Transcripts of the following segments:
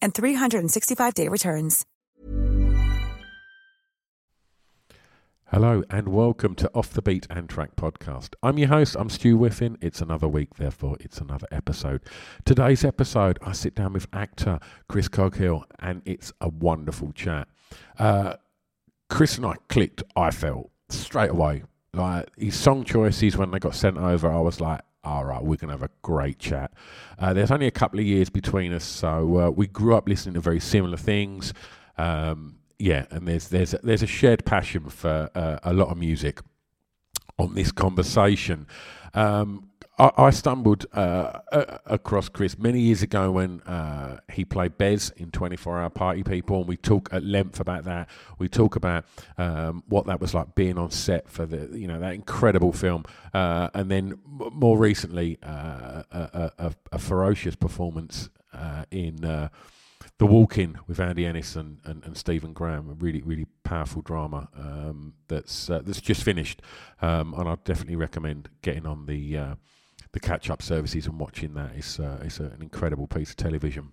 and 365-day returns. Hello and welcome to Off the Beaten Track podcast. I'm your host, I'm Stu Whiffin. It's another week, therefore it's another episode. Today's episode, I sit down with actor Chris Coghill and it's a wonderful chat. Uh, Chris and I clicked, I felt, straight away. Like his song choices when they got sent over, I was like, all right, we're going to have a great chat. Uh, there's only a couple of years between us, so uh, we grew up listening to very similar things. Um, yeah, and there's there's there's a shared passion for uh, a lot of music on this conversation. Um, I, stumbled uh, across Chris many years ago when uh, he played Bez in 24 Hour Party People, and we talk at length about that. We talk about um, what that was like being on set for the you know that incredible film, uh, and then more recently uh, a, a, a, ferocious performance uh, in. The Walk In with Andy Ellis and, and, and, Stephen Graham, a really, really powerful drama um, that's uh, that's just finished. Um, and I'd definitely recommend getting on the uh, the catch up services and watching that. It's, uh, an incredible piece of television.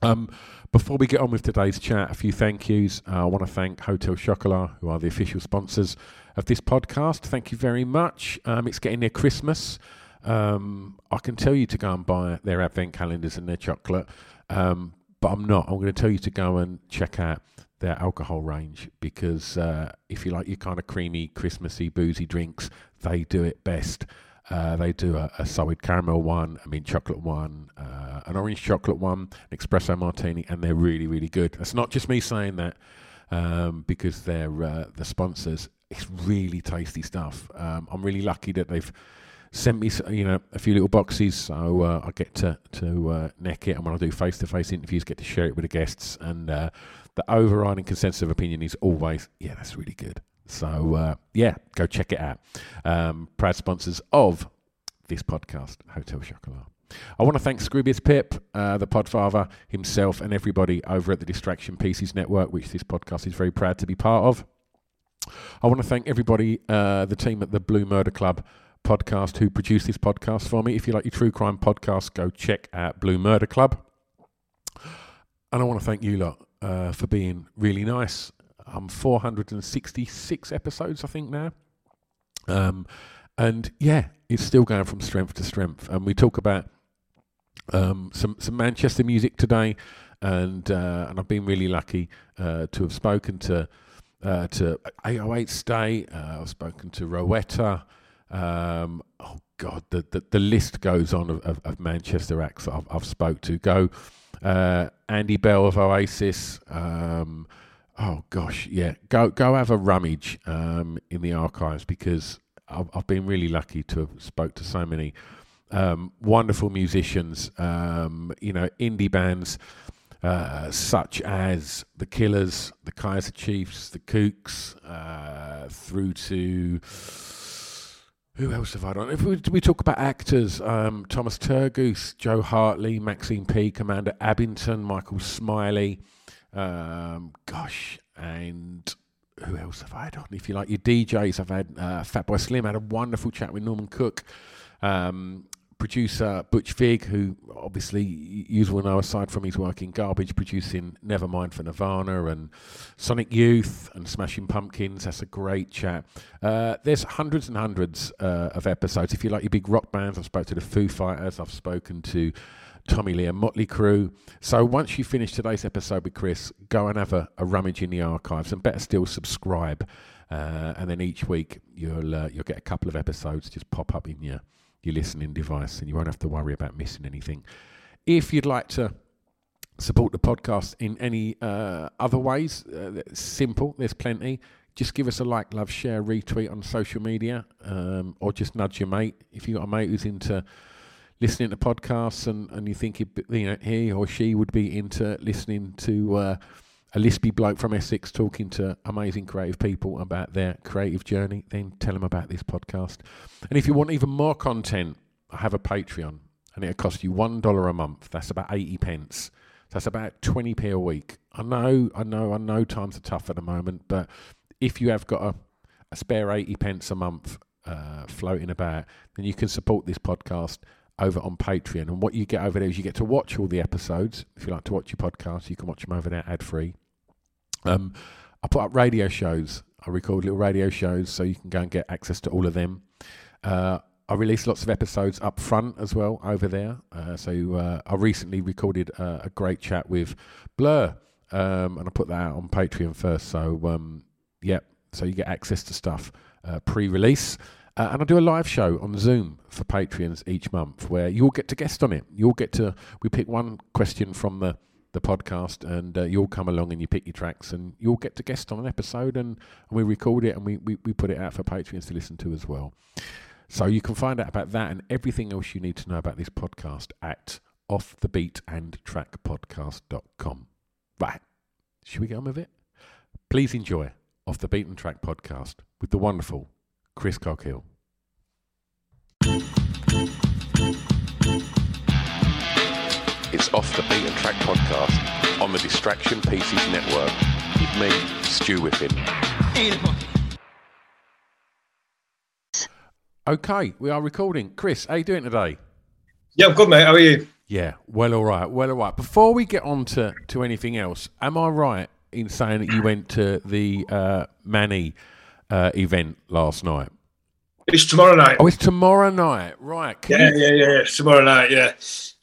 Um, before we get on with today's chat, a few thank yous. Uh, I want to thank Hotel Chocolat, who are the official sponsors of this podcast. Thank you very much. Um, it's getting near Christmas. Um, I can tell you to go and buy their advent calendars and their chocolate. Um, but I'm not. I'm going to tell you to go and check out their alcohol range because uh, if you like your kind of creamy, Christmassy, boozy drinks, they do it best. Uh, they do a, a, solid caramel one, I mean chocolate one, uh, an orange chocolate one, an espresso martini, and they're really, really good. It's not just me saying that um, because they're uh, the sponsors. It's really tasty stuff. Um, I'm really lucky that they've sent me, you know, a few little boxes, so uh, I get to to uh, neck it. And when I do face to face interviews, get to share it with the guests. And the overriding consensus of opinion is always, yeah, that's really good. So uh, yeah, go check it out. Um, proud sponsors of this podcast, Hotel Chocolat. I want to thank Scroobius Pip, uh, the podfather himself, and everybody over at the Distraction Pieces Network, which this podcast is very proud to be part of. I want to thank everybody, uh, the team at the Blue Murder Club podcast who produced this podcast for me. If you like your true crime podcast, go check out Blue Murder Club. And I want to thank you lot uh, for being really nice. I'm 466 episodes, I think, now. Um, and yeah, it's still going from strength to strength. And we talk about um, some some Manchester music today, and uh, and I've been really lucky uh, to have spoken to uh, to 808 State. Uh, I've spoken to Rowetta. Um, oh God, the, the, the list goes on of, of, of Manchester acts I've, I've spoke to. Go uh, Andy Bell of Oasis. Um, oh gosh, yeah. Go go have a rummage um, in the archives because I've, I've, been really lucky to have spoke to so many um, wonderful musicians. Um, you know, indie bands. Uh, such as the Killers, the Kaiser Chiefs, the Kooks, uh, through to who else have I done? If we, we talk about actors, um, Thomas Turgoose, Jo Hartley, Maxine Peake, Amanda Abbington, Michael Smiley, um, gosh, and who else have I had on? If you like your DJs, I've had uh, Fatboy Slim, had a wonderful chat with Norman Cook. Um, producer Butch Vig, who obviously you will know aside from his work in Garbage, producing Nevermind for Nirvana and Sonic Youth and Smashing Pumpkins. That's a great chat. Uh, there's hundreds and hundreds uh, of episodes. If you like your big rock bands, I've spoken to the Foo Fighters, I've spoken to Tommy Lee and Motley Crue. So once you finish today's episode with Chris, go and have a, a rummage in the archives, and better still, subscribe. Uh, and then each week you'll uh, you'll get a couple of episodes just pop up in your your listening device, and you won't have to worry about missing anything. If you'd like to support the podcast in any uh, other ways, uh, simple. There's plenty. Just give us a like, love, share, retweet on social media, um, or just nudge your mate. If you've got a mate who's into listening to podcasts and, and you think he, you know he or she would be into listening to uh, a lispy bloke from Essex talking to amazing creative people about their creative journey, then tell them about this podcast. And if you want even more content, I have a Patreon, and it'll cost you one dollar a month. That's about eighty pence. That's about 20p a week. I know, I know, I know times are tough at the moment, but if you have got a, a spare 80 pence a month uh, floating about, then you can support this podcast over on Patreon. And what you get over there is you get to watch all the episodes. If you like to watch your podcast, you can watch them over there ad free. Um, I put up radio shows. I record little radio shows so you can go and get access to all of them. Uh, I release lots of episodes up front as well over there. Uh, so uh, I recently recorded uh, a great chat with Blur, um, and I put that out on Patreon first. So um, yeah, so you get access to stuff uh, pre-release. Uh, and I do a live show on Zoom for Patreons each month where you'll get to guest on it. You'll get to, we pick one question from the, the podcast and uh, you'll come along and you pick your tracks and you'll get to guest on an episode and, and we record it and we, we, we put it out for Patreons to listen to as well. So you can find out about that and everything else you need to know about this podcast at offthebeatandtrackpodcast.com. Right. Should we get on with it? Please enjoy Off the Beaten Track podcast with the wonderful Chris Coghill. It's Off the Beaten Track podcast on the Distraction Pieces Network with me, Stu Whiffin. Okay, we are recording. Chris, how you doing today? Yeah, I'm good, mate. How are you? Yeah, well, all right, well, all right. Before we get on to, to anything else, am I right in saying that you went to the uh, Manny uh, event last night? It's tomorrow night. Oh, it's tomorrow night, right? Can yeah, you... yeah, yeah. It's tomorrow night. Yeah,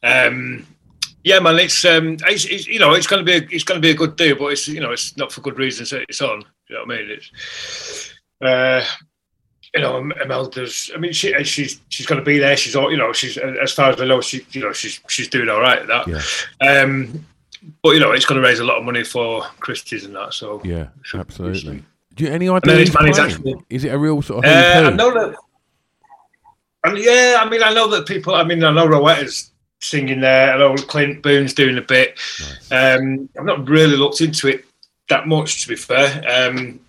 um, yeah, man. It's um, it's, it's, you know, it's going to be a, it's to be a good day, but it's you know, it's not for good reasons. It's on. You know what I mean? It's uh, you know, Imelda's. I mean, she she's she's going to be there. She's all you know. She's as far as I know, she you know she's she's doing all right at that. Yeah. Um, but you know, it's going to raise a lot of money for Christie's and that. So yeah, absolutely. Do you any idea? Actually, is it a real sort of? Uh, I know that. And yeah, I mean, I know that people. I mean, I know Rowetta's singing there. I know Clint Boon's doing a bit. Nice. Um, I've not really looked into it that much, to be fair. Um,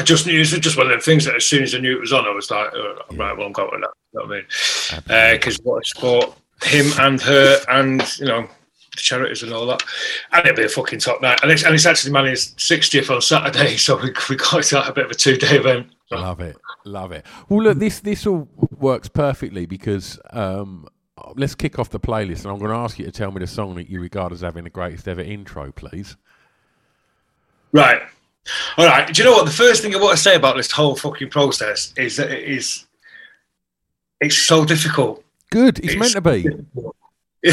I just knew it was just one of the things that as soon as I knew it was on, I was like, oh, right, well, I'm going with that. You know what I mean? Because uh, what a sport, him and her, and you know, the charities and all that, and it'll be a fucking top night. And it's and it's actually Manny's 60th on Saturday, so we we got a bit of a two day event. Love it, love it. Well, look, this this all works perfectly because. Um, let's kick off the playlist, and I'm going to ask you to tell me the song that you regard as having the greatest ever intro, please. Right. All right. Do you know what? The first thing I want to say about this whole fucking process is that it is it's so difficult. Good. It's, it's meant to be.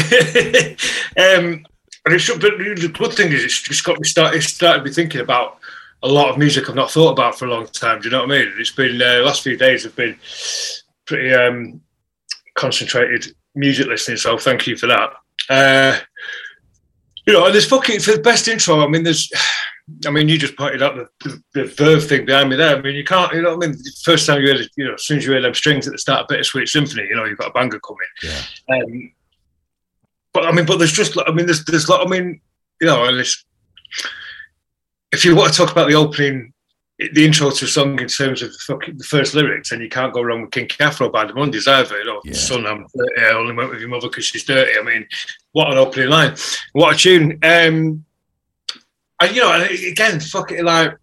um, and it should, but the good thing is, it's just got me started. Started me thinking about a lot of music I've not thought about for a long time. Do you know what I mean? It's been uh, last few days have been pretty um, concentrated music listening. So thank you for that. Uh, you know, and there's fucking for the best intro. I mean, there's I mean, you just pointed out the, the, the, verve thing behind me there. I mean, you can't, you know what I mean? The first time you heard, you know, as soon as you hear them strings at the start of Bittersweet Symphony, you know, you've got a banger coming. Yeah. Um, but I mean, but there's just, I mean, there's, there's a lot, I mean, you know, if you want to talk about the opening, the intro to a song in terms of the, the first lyrics, and you can't go wrong with Kinky Afro by the Mondays either. You know, yeah. son, I'm 30, I only went with your mother because she's dirty. I mean, what an opening line. What a tune. Um, and you know, again, fuck it, like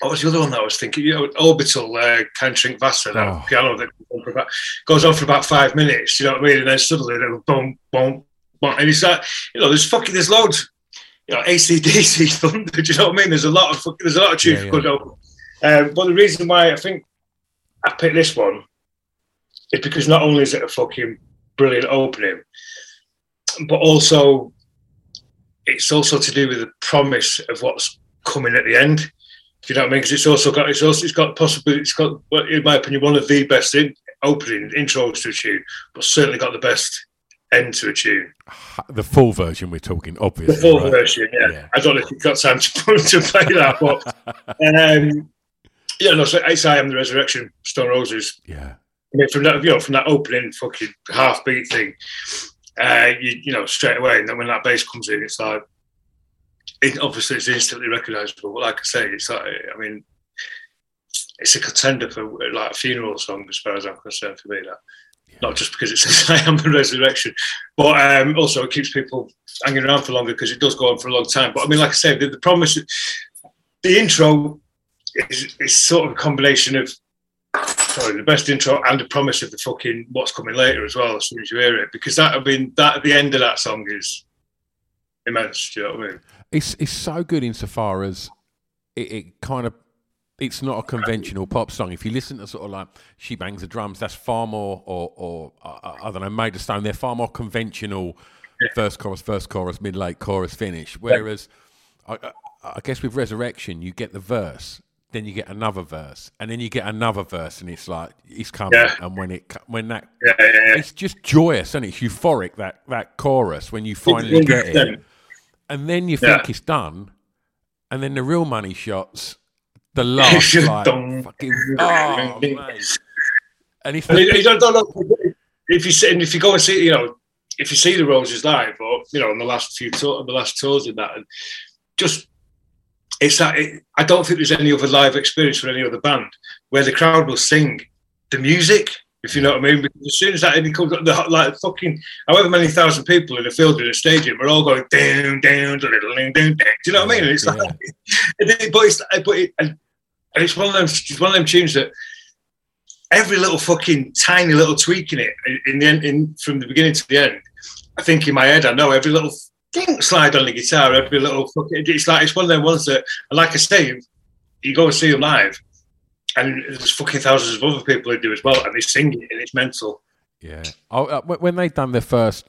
what was the other one that I was thinking? You know, Orbital, uh, Can't Drink Vasa, that oh. piano that goes on, about, goes on for about five minutes. You know what I mean? And then suddenly, they boom, boom, boom, and it's like, you know, there's fucking, there's loads. You know, ACDC thunder. Do you know what I mean? There's a lot of fucking, there's a lot of tunes yeah, yeah. good. Um, but the reason why I think I picked this one is because not only is it a fucking brilliant opening, but also it's also to do with the promise of what's coming at the end. Do you know what I mean? Because it's also got it's also it's got possibly it's got in my opinion one of the best in, opening intros to a tune, but certainly got the best end to a tune. The full version we're talking, obviously. The full right? version, yeah. yeah. I don't know if you've got time to, to play that, but um, yeah, no. So it's I am the Resurrection, Stone Roses. Yeah. I mean, from that, you know, from that opening fucking half beat thing, uh, you, you know, straight away, and then when that bass comes in, it's like, it, obviously it's instantly recognisable. But like I say, it's like, I mean, it's a contender for like a funeral song as far as I'm concerned for me. That yeah. not just because it says I am the resurrection, but um, also it keeps people hanging around for longer because it does go on for a long time. But I mean, like I said, the, the promise, the intro is, is sort of a combination of sorry, the best intro and the promise of the fucking what's coming later as well. As soon as you hear it, because that I mean that the end of that song is immense. Do you know what I mean? It's it's so good insofar as it, it kind of it's not a conventional pop song. If you listen to sort of like she bangs the drums, that's far more, or, or uh, I don't know, Made of Stone. They're far more conventional. Yeah. First chorus, first chorus, mid late chorus, finish. Whereas, yeah. I, I, guess with Resurrection, you get the verse, then you get another verse, and then you get another verse, and it's like it's coming. Yeah. And when it when that, it's just joyous and it's euphoric that that chorus when you finally get it, and then you think it's done, and then the real money shots the last like fucking oh, mate. And if, and you don't, don't know, if you see, if you go and see, you know, if you see the Roses live, or you know, on the last few tour, the last tours and that, and just it's that it, I don't think there's any other live experience for any other band where the crowd will sing the music. If you know what I mean, because as soon as that it comes, the, like fucking however many thousand people in a field in a stadium are all going down, down, down, down, down. Do you know what I mean? it's yeah. like, but it's uh, but it, and and it's one of them. It's one of them tunes that every little fucking tiny little tweak in it, in the end, in from the beginning to the end. I think in my head, I know every little thing slide on the guitar, every little fucking. It's like it's one of them ones that, like I say, you go and see them live, and there's fucking thousands of other people who do as well, and they sing it, and it's mental. Yeah. Oh, uh, when they done their first,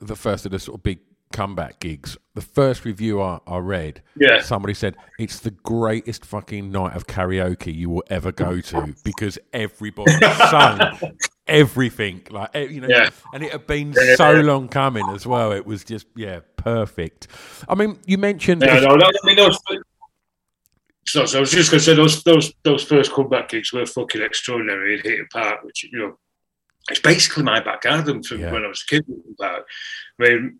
the first of the sort of big comeback gigs, the first review I, I read, yeah. somebody said it's the greatest fucking night of karaoke you will ever go to because everybody sung everything, like you know, yeah. and it had been yeah, so long coming as well. It was just yeah, perfect. I mean, you mentioned. Yeah, no, no, I mean, those, so, so I was just going to say those those those first comeback gigs were fucking extraordinary in Heaton Park, which you know it's basically my back garden from yeah. when I was a kid. Heaton Park. I mean,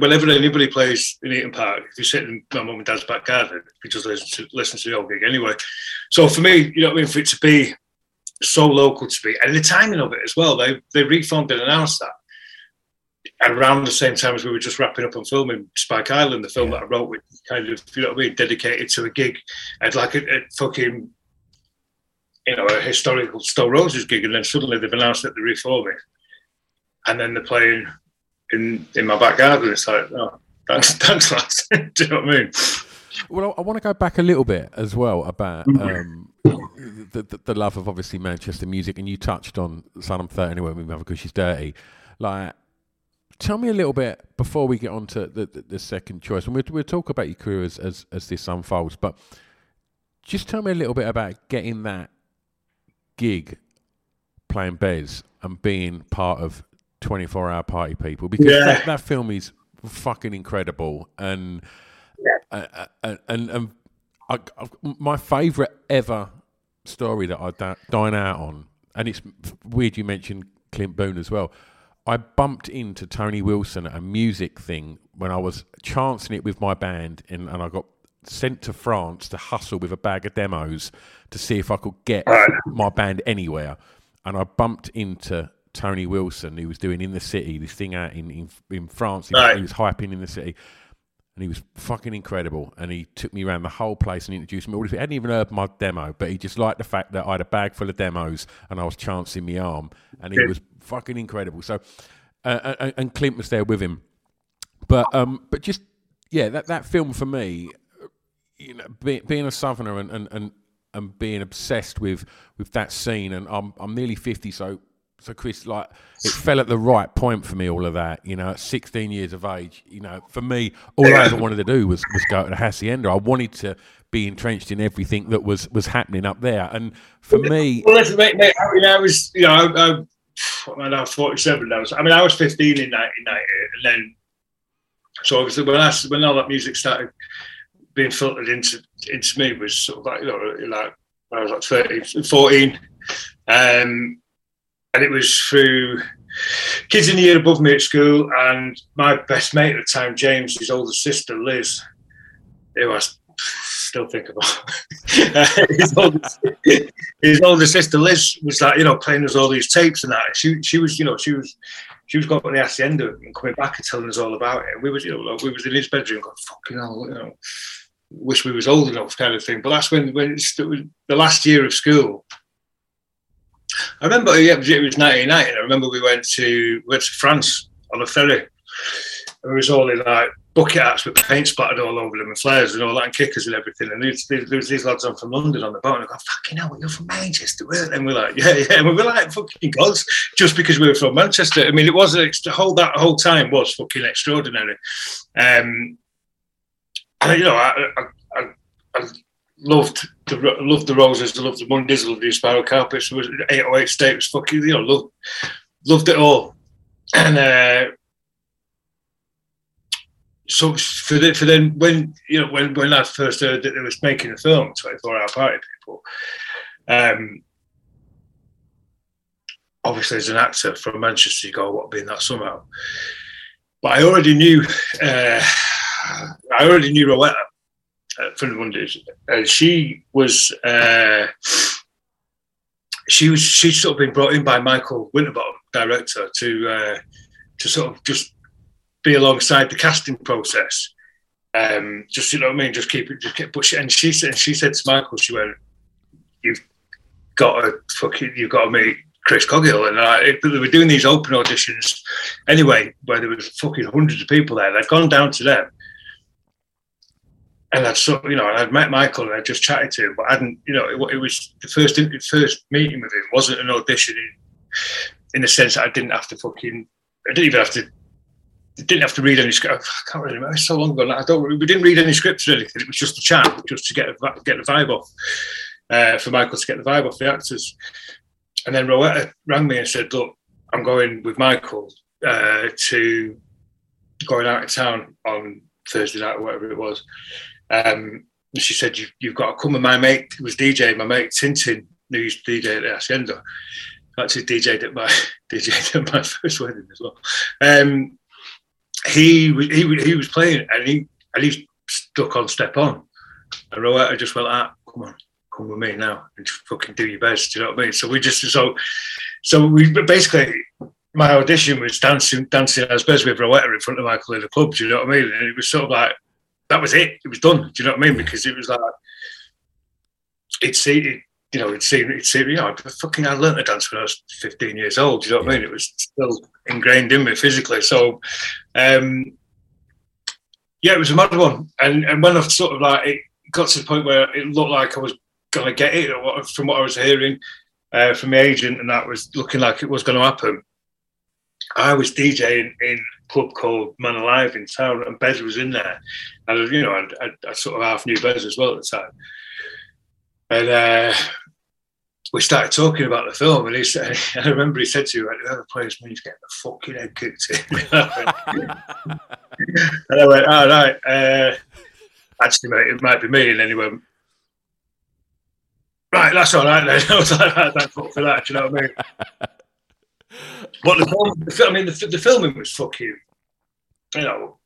whenever anybody plays in Heaton Park, if you sit in my mum and dad's back garden, you just listen to, listen to the old gig anyway. So for me, you know what I mean, for it to be so local to be, and the timing of it as well, they they reformed and announced that around the same time as we were just wrapping up on filming Spike Island, the film yeah. that I wrote, with kind of you know what I mean, dedicated to a gig at like a, a fucking you know, a historical Stone Roses gig, and then suddenly they've announced that they're reforming, and then they're playing in in my back garden. It's like, oh, thanks, thanks, lads. Do you know what I mean? Well, I want to go back a little bit as well about um, the, the, the, love of obviously Manchester music, and you touched on "Son I'm 30 Anyway" with Mother because she's dirty. Like, tell me a little bit before we get on to the, the, the second choice, and we'll, we'll talk about your career as, as, as this unfolds. But just tell me a little bit about getting that gig playing Bez and being part of 24 Hour Party People because yeah. that, that, film is fucking incredible and yeah. uh, uh, and and I, I, my favourite ever story that I da- dine out on, and it's weird you mentioned Clint Boon as well. I bumped into Tony Wilson at a music thing when I was chancing it with my band, and, and I got sent to France to hustle with a bag of demos to see if I could get my band anywhere. And I bumped into Tony Wilson, who was doing In the City, this thing out in, in, in France. He, right. he was hyping In the City. And he was fucking incredible. And he took me around the whole place and introduced me. He hadn't even heard my demo, but he just liked the fact that I had a bag full of demos and I was chancing my arm. And he was fucking incredible. So, uh, and, and Clint was there with him. But um, but just yeah, that, that film for me you know, be, being a southerner and, and, and, and being obsessed with, with that scene, and I'm I'm nearly fifty, so So, Chris, like, it fell at the right point for me, all of that. You know, at 16 years of age, you know, for me, all I ever wanted to do was, was go to the Hacienda. I wanted to be entrenched in everything that was, was happening up there. And for me. Well, listen, mate, mate I, mean, I was, you know, I, I, I was 47 I was, I mean, I was 15 in 1990. And then, so obviously, when, I, when all that music started being filtered into, into me, was sort of like, you know, like, I was like 13, 14. Um, and it was through kids in the year above me at school, and my best mate at the time, James, his older sister Liz, who I still think about. his, older, his older sister Liz was like, you know, playing us all these tapes and that. She she was, you know, she was she was going to the hacienda and coming back and telling us all about it. we was, you know, we was in his bedroom going, fucking hell, you know, wish we was old enough kind of thing. But that's when when the last year of school I remember, yeah, it was 1990. I remember we went to went to France on a ferry. It was all in like bucket hats with paint splattered all over them and flares and all that and kickers and everything. And there was, these lads on from London on the boat and I go, fucking hell, you're from Manchester, And we're like, yeah, yeah. And we were like, fucking gods, just because we were from Manchester. I mean, it was, the whole, that whole time was fucking extraordinary. Um, and, you know, I, I, I, I loved the loved the roses, loved the Mondays, loved the Inspiral Carpets. It was 808 State was fucking you know loved loved it all, and uh, so for the, for then when you know when when I first heard that they was making a film, 24 Hour Party People. Um, obviously, as an actor from Manchester, you go, "What being that somehow?" But I already knew, uh, I already knew Rowetta uh, from the Mondays. Uh, she was uh, she was she's sort of been brought in by Michael Winterbottom, director, to uh, to sort of just be alongside the casting process. Um, just you know what I mean, just keep it, just keep pushing. And she said, she said to Michael, she went, "You've got to fucking, you've got to meet Chris Coghill." And I, they were doing these open auditions anyway, where there was fucking hundreds of people there. They'd gone down to them, and I'd sort you know, I'd met Michael and I'd just chatted to him, but I hadn't, you know, it, it was the first first meeting with him wasn't an audition in, in the sense that I didn't have to fucking, I didn't even have to, didn't have to read any script. I can't really remember. It's so long ago. I don't. We didn't read any scripts or anything. It was just a chat, just to get a, get the vibe off. Uh, for Michael to get the vibe off the actors, and then Rowetta rang me and said, "Look, I'm going with Michael uh, to going out of town on Thursday night or whatever it was." Um, she said, you, have got to come. And my mate was DJ, my mate Tintin, who's DJ at the Hacienda, actually DJed at my DJed at my first wedding as well. Um, he was he, he was playing and he and he stuck on step on. And Rowetta just went, ah, come on, come with me now and just fucking do your best. Do you know what I mean? So we just so so we basically my audition was dancing dancing as best with Rowetta in front of Michael in the club. Do you know what I mean? And it was sort of like that was it. It was done. Do you know what I mean? Because it was like it's it, you know, it's it's you know, fucking I learned to dance when I was 15 years old. Do you know what I mean? It was still ingrained in me physically. So, um, yeah, it was a mad one. And and when I sort of like it got to the point where it looked like I was gonna get it, from what I was hearing uh, from the agent, and that was looking like it was going to happen. I was DJing in club called Man Alive in town, and Bez was in there. And, you know, I, I, I sort of half knew Bez as well at the time. And uh, we started talking about the film, and he said, I remember he said to me, whoever plays me is getting the fucking head kicked in. and I went, all oh, right, uh, actually, mate, it might be me. And then he went, right, that's all right then. I was like, thanks for that, do you know what I mean? But the, film, I mean, the, the filming was fucking, you You know,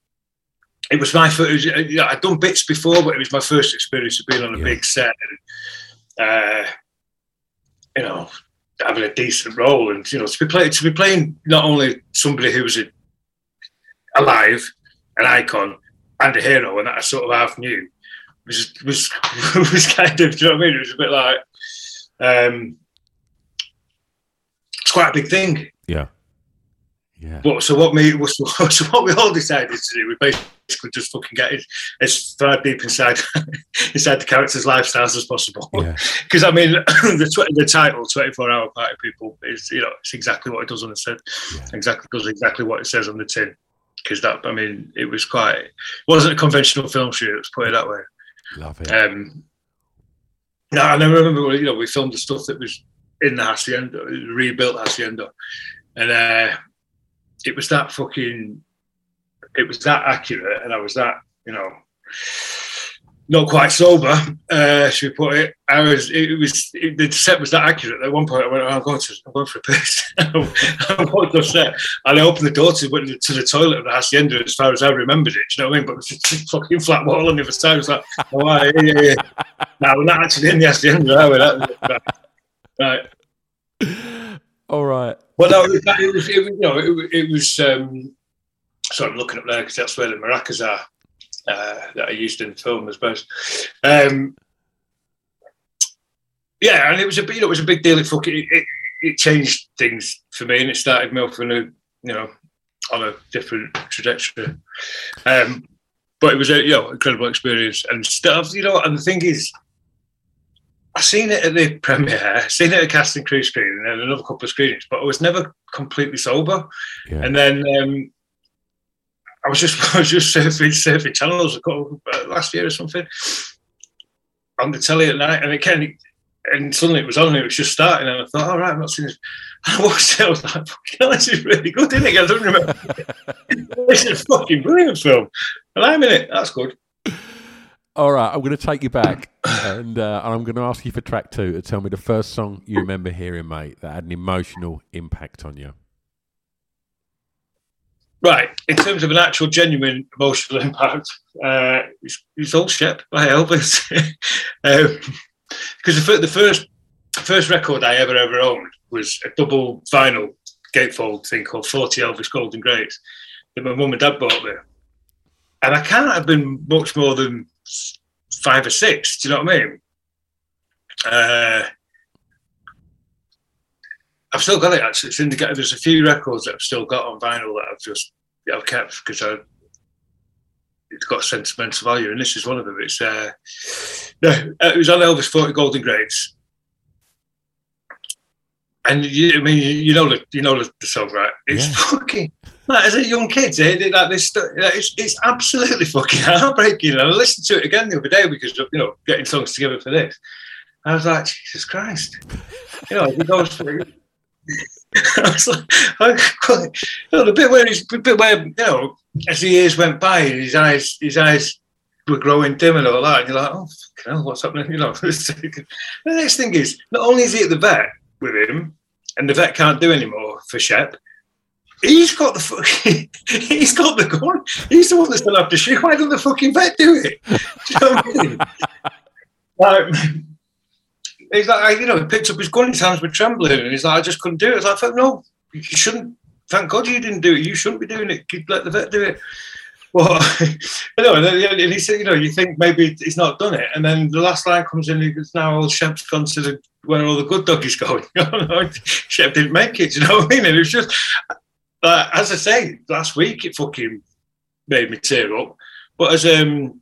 it was my first. You know, I'd done bits before, but it was my first experience of being on a yeah. big set and, uh, you know, having a decent role and you know to be playing to be playing not only somebody who was a, alive, an icon, and a hero, and that I sort of half knew was was was kind of. Do you know what I mean? It was a bit like. Um, quite a big thing. Yeah. Yeah. But so what me so, so what we all decided to do, we basically just fucking get as, as far deep inside inside the characters' lifestyles as possible. Yeah. Because I mean, the tw- the title "Twenty Four Hour Party People" is you know it's exactly what it does on the tin. Yeah. Exactly does exactly what it says on the tin. Because that I mean, it was quite it wasn't a conventional film shoot. Let's put it that way. Love it. Um, no, and I remember you know we filmed the stuff that was in the hacienda, rebuilt hacienda, and uh, it was that fucking, it was that accurate, and I was that you know not quite sober. Uh, should we put it? I was. It was. It, the set was that accurate. At one point, I went, "I'm going to. I'm going for a piss." I walked off set, and I opened the door to went to the toilet of the hacienda as far as I remembered it. Do you know what I mean? But it was a fucking flat wall on the other side. I was like, "Oh, yeah, yeah, yeah." No, we're not actually in the hacienda, are we? That, right. Right. All right. Well, no, it was, it was, it you know, it, it was. Um, sorry, I'm looking up there because that's where the maracas are uh, that are used in the film, I suppose. Um, yeah, and it was a you know, it was a big deal. It fucking it, it, it changed things for me, and it started me off on a you know on a different trajectory. Um, but it was a you know incredible experience and stuff. You know, and the thing is. I seen it at the premiere, seen it at casting crew screening, and another couple of screenings, but I was never completely sober. Yeah. And then um, I was just I was just surfing surfing channels a couple, uh, last year or something on the telly at night, and it came, and suddenly it was on, and it was just starting, and I thought, all right, I'm not seeing this. I watched it, I was like, fucking hell, this is really good, isn't it? I don't remember. this is a fucking brilliant film, and I'm in it. That's good. All right. I'm going to take you back, and uh, I'm going to ask you for track two to tell me the first song you remember hearing, mate, that had an emotional impact on you. Right, in terms of an actual genuine emotional impact, uh, it's, it's Old Shep by Elvis. Because the, the first first record I ever ever owned was a double vinyl gatefold thing called 40 Elvis Golden Greats that my mum and dad bought me. And I can't have been much more than five or six, do you know what I mean? Uh, I've still got it actually. It's in the, there's a few records that I've still got on vinyl that I've just I've kept because I it's got sentimental value, and this is one of them. It's uh, no, it was on Elvis Forty Golden Greats, and you, I mean you, you know the you know the, the song, right? It's Yeah. fucking like, as a young kid, like like, it's, it's absolutely fucking heartbreaking. And I listened to it again the other day because you know getting songs together for this. I was like, Jesus Christ, you know, it goes through. I was like, I, you know, the bit where he's, the bit where you know, as the years went by, his eyes, his eyes were growing dim and all that, and you're like, oh, hell, what's happening? You know. the next thing is, not only is he at the vet with him, and the vet can't do anymore for Shep. He's got the fucking, he's got the gun. He's the one that's going to have to shoot. Why doesn't the fucking vet do it? Do you know what I mean? Like, he's like, you know, he picked up his gun, his hands were trembling, and he's like, I just couldn't do it. I was like, no, you shouldn't. Thank God you didn't do it. You shouldn't be doing it. You'd let the vet do it. Well, you know, and he said, you know, you think maybe he's not done it, and then the last line comes in. Goes, "Now all Shep's gone to the where all the good doggies going." Shep didn't make it. You know what I mean? And it was just, uh, as I say, last week it fucking made me tear up. But as um,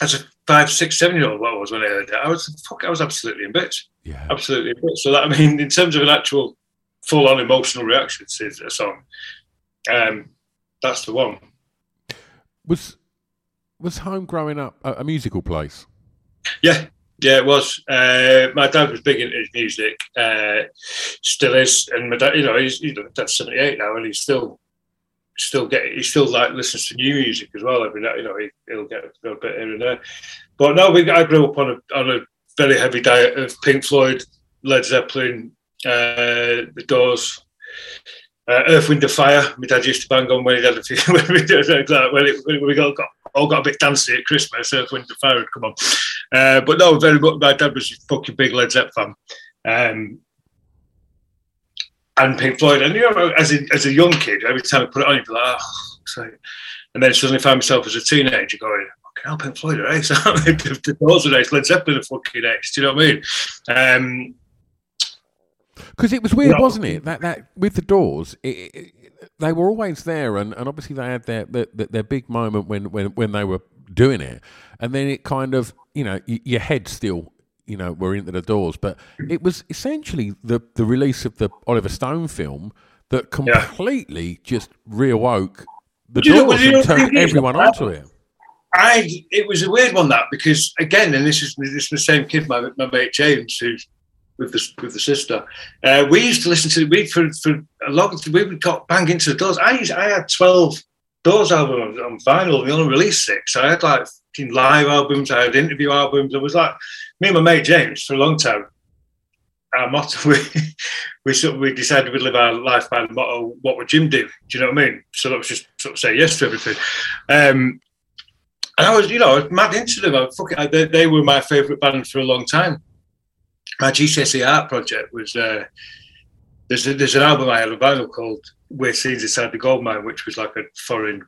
as a five, six, seven year old, what I was when I heard that, I was fuck, I was absolutely in bits Yeah. absolutely. in bits. So that I mean, in terms of an actual full-on emotional reaction to a song, um, that's the one. Was was home growing up a, a musical place? Yeah, yeah, it was. Uh, my dad was big into his music, uh, still is, and my dad, you know, he's, you know, dad's seventy-eight now, and he's still, still get, he still like listens to new music as well every night. You know, he, he'll get a bit here and there. But no, we, I grew up on a on a very heavy diet of Pink Floyd, Led Zeppelin, uh, The Doors. Uh, Earth, Wind, and Fire. My dad used to bang on when he had a few. when we, did, like, when, it, when we got, got all got a bit dancey at Christmas. Earth, Wind, and Fire would come on. Uh, but no, very much. My dad was a fucking big Led Zeppelin fan, um, and Pink Floyd. And you know, as a, as a young kid, every time I put it on, you'd be like, oh, so. And then suddenly find myself as a teenager going, "Fucking hell, Pink Floyd are ace. the, the Doors are ace. Led Zeppelin are fucking ace." Do you know what I mean? Um, Because it was weird, wasn't it? That that with the Doors, it, it, they were always there, and, and obviously they had their, their their big moment when, when when they were doing it, and then it kind of you know y- your head still you know were into the Doors, but it was essentially the the release of the Oliver Stone film that completely just reawoke the you Doors know and turned everyone onto it. I it was a weird one that because again, and this is this is the same kid, my, my mate James, who's with the with the sister. Uh, we used to listen to we for for a. Of, we would got bang into the doors. I used, I had twelve Doors albums on, vinyl. We only released six. I had like live albums. I had interview albums. It was like me and my mate James for a long time. Our motto we we sort of, we decided we'd live our life by the motto "What would Jim do?" Do you know what I mean? So that was just sort of say yes to everything. Um, and I was, you know, mad into them. I fucking, I, they, they were my favourite band for a long time. My GCSE art project was uh, there's a, there's an album I had on vinyl called "Weird Scenes Inside the Gold Mine," which was like a foreign.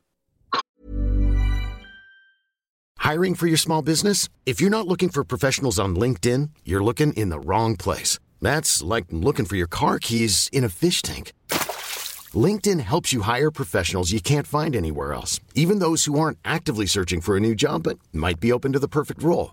Hiring for your small business? If you're not looking for professionals on LinkedIn, you're looking in the wrong place. That's like looking for your car keys in a fish tank. LinkedIn helps you hire professionals you can't find anywhere else, even those who aren't actively searching for a new job but might be open to the perfect role.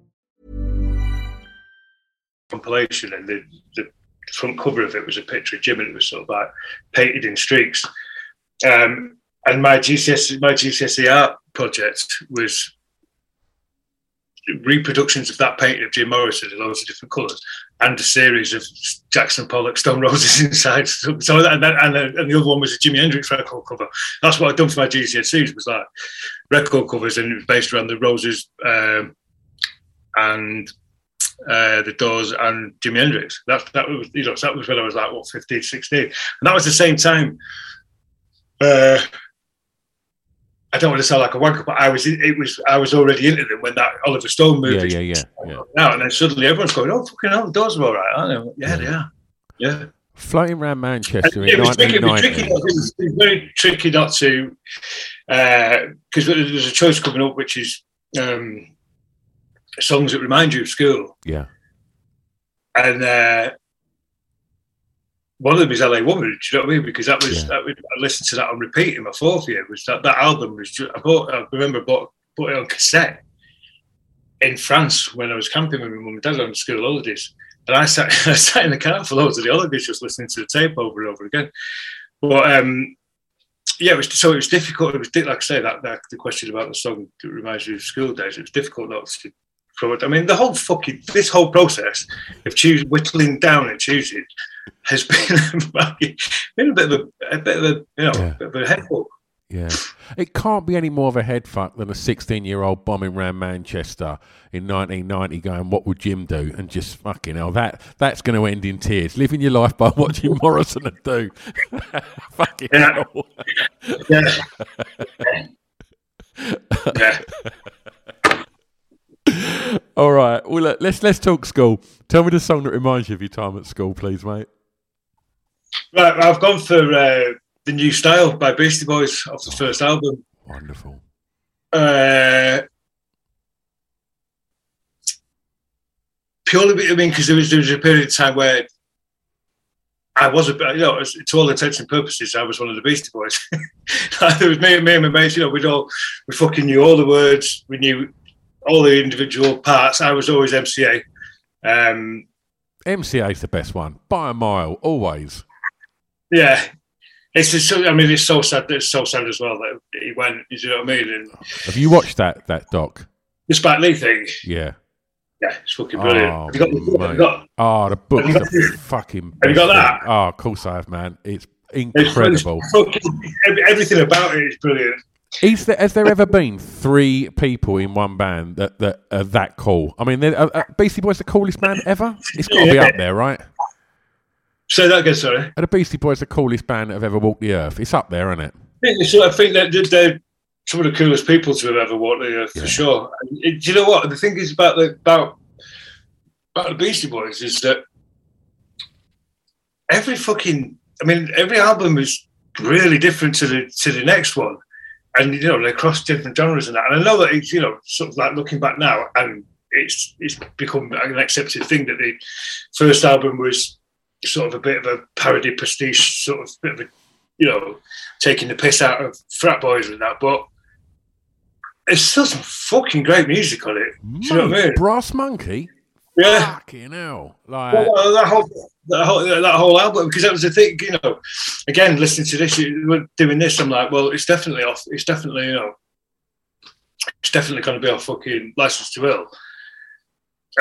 Compilation, and the, the front cover of it was a picture of Jim, and it was sort of like painted in streaks. Um, and my GCSE, my GCSE art project was reproductions of that painting of Jim Morrison in loads of different colours, and a series of Jackson Pollock Stone Roses inside. So, so and, that, and, the, and the other one was a Jimi Hendrix record cover. That's what I'd done for my GCSEs was like record covers, and it was based around the Roses um, and uh, the Doors and Jimi Hendrix. That that was you know that was when I was like what 15, 16. and that was the same time. Uh, I don't want to sound like a wanker, but I was it was I was already into them when that Oliver Stone movie. Yeah, yeah, yeah, yeah. Out and then suddenly everyone's going, "Oh, fucking hell, the Doors are all right, aren't they?" Yeah, they are. Yeah. Floating around Manchester It in was, tricky, it, was tricky, it was- very tricky not to, because there's a choice coming up, which is um, songs that remind you of school. Yeah. and uh, one of them is LA Woman. Do you know what I mean? Because that was Yeah. that was, I listened to that on repeat in my fourth year. Was that that album was? Just, I bought. I remember bought bought it on cassette in France when I was camping with my mum and dad on school holidays, and I sat I sat in the car for loads of the holidays just listening to the tape over and over again. But um, yeah, it was so it was difficult. It was like I say that, that the question about the song that reminds you of school days. It was difficult not to. I mean, the whole fucking this whole process of choosing whittling down and choosing has been been a bit of a, a bit of a you know Yeah. a bit of a head fuck. Yeah. It can't be any more of a head fuck than a 16 year old bombing around Manchester in 1990 going, What would Jim do? And just fucking hell, that, that's going to end in tears. Living your life by watching Morrison and do. fucking Yeah. hell. Yeah. yeah. All right. Well, look, let's, let's talk school. Tell me the song that reminds you of your time at school, please, mate. Right, I've gone for uh, the new style by Beastie Boys off the first album. Wonderful. Uh, purely, I mean, because there was there was a period of time where I was a you know to all intents and purposes I was one of the Beastie Boys. it was me, me and my mates. You know, we'd all we fucking knew all the words. We knew all the individual parts. I was always MCA. Um, MCA's the best one by a mile, always. Yeah, it's just, so. I mean, it's so sad. It's so sad as well that he went. You know what I mean? And Have you watched that that doc? the Spike Lee thing. Yeah. Yeah, it's fucking brilliant. Oh, Have you got the book? Got- Oh, the Have the fucking. Have you got that? thing. Oh, of course I have, man. It's it's- incredible. it's fucking- everything about it is brilliant. Is there, has there ever been three people in one band that, that are that cool? I mean, they're- uh, uh, Beastie Boys the coolest band ever? It's got to be up there, right? Say that again, sorry. Are the Beastie Boys the coolest band that have ever walked the earth? It's up there, isn't it? I think, so I think that that they're some of the coolest people to have ever walked the earth, Yeah. for sure. And do you know what? The thing is about the about about the Beastie Boys is that every fucking I mean, every album is really different to the to the next one. And you know, they cross different genres and that. And I know that it's, you know, sort of like looking back now and it's it's become an accepted thing that the first album was sort of a bit of a parody pastiche, sort of bit of a you know, taking the piss out of frat boys and that, but It's still some fucking great music on it. You know what I mean? Brass Monkey? Yeah. Fucking hell. Like, Well, that whole that whole that whole album because that was the thing, you know. Again, listening to this, you- we're doing this. I'm like, well, it's definitely off. It's definitely you know, it's definitely going to be off fucking License to Ill.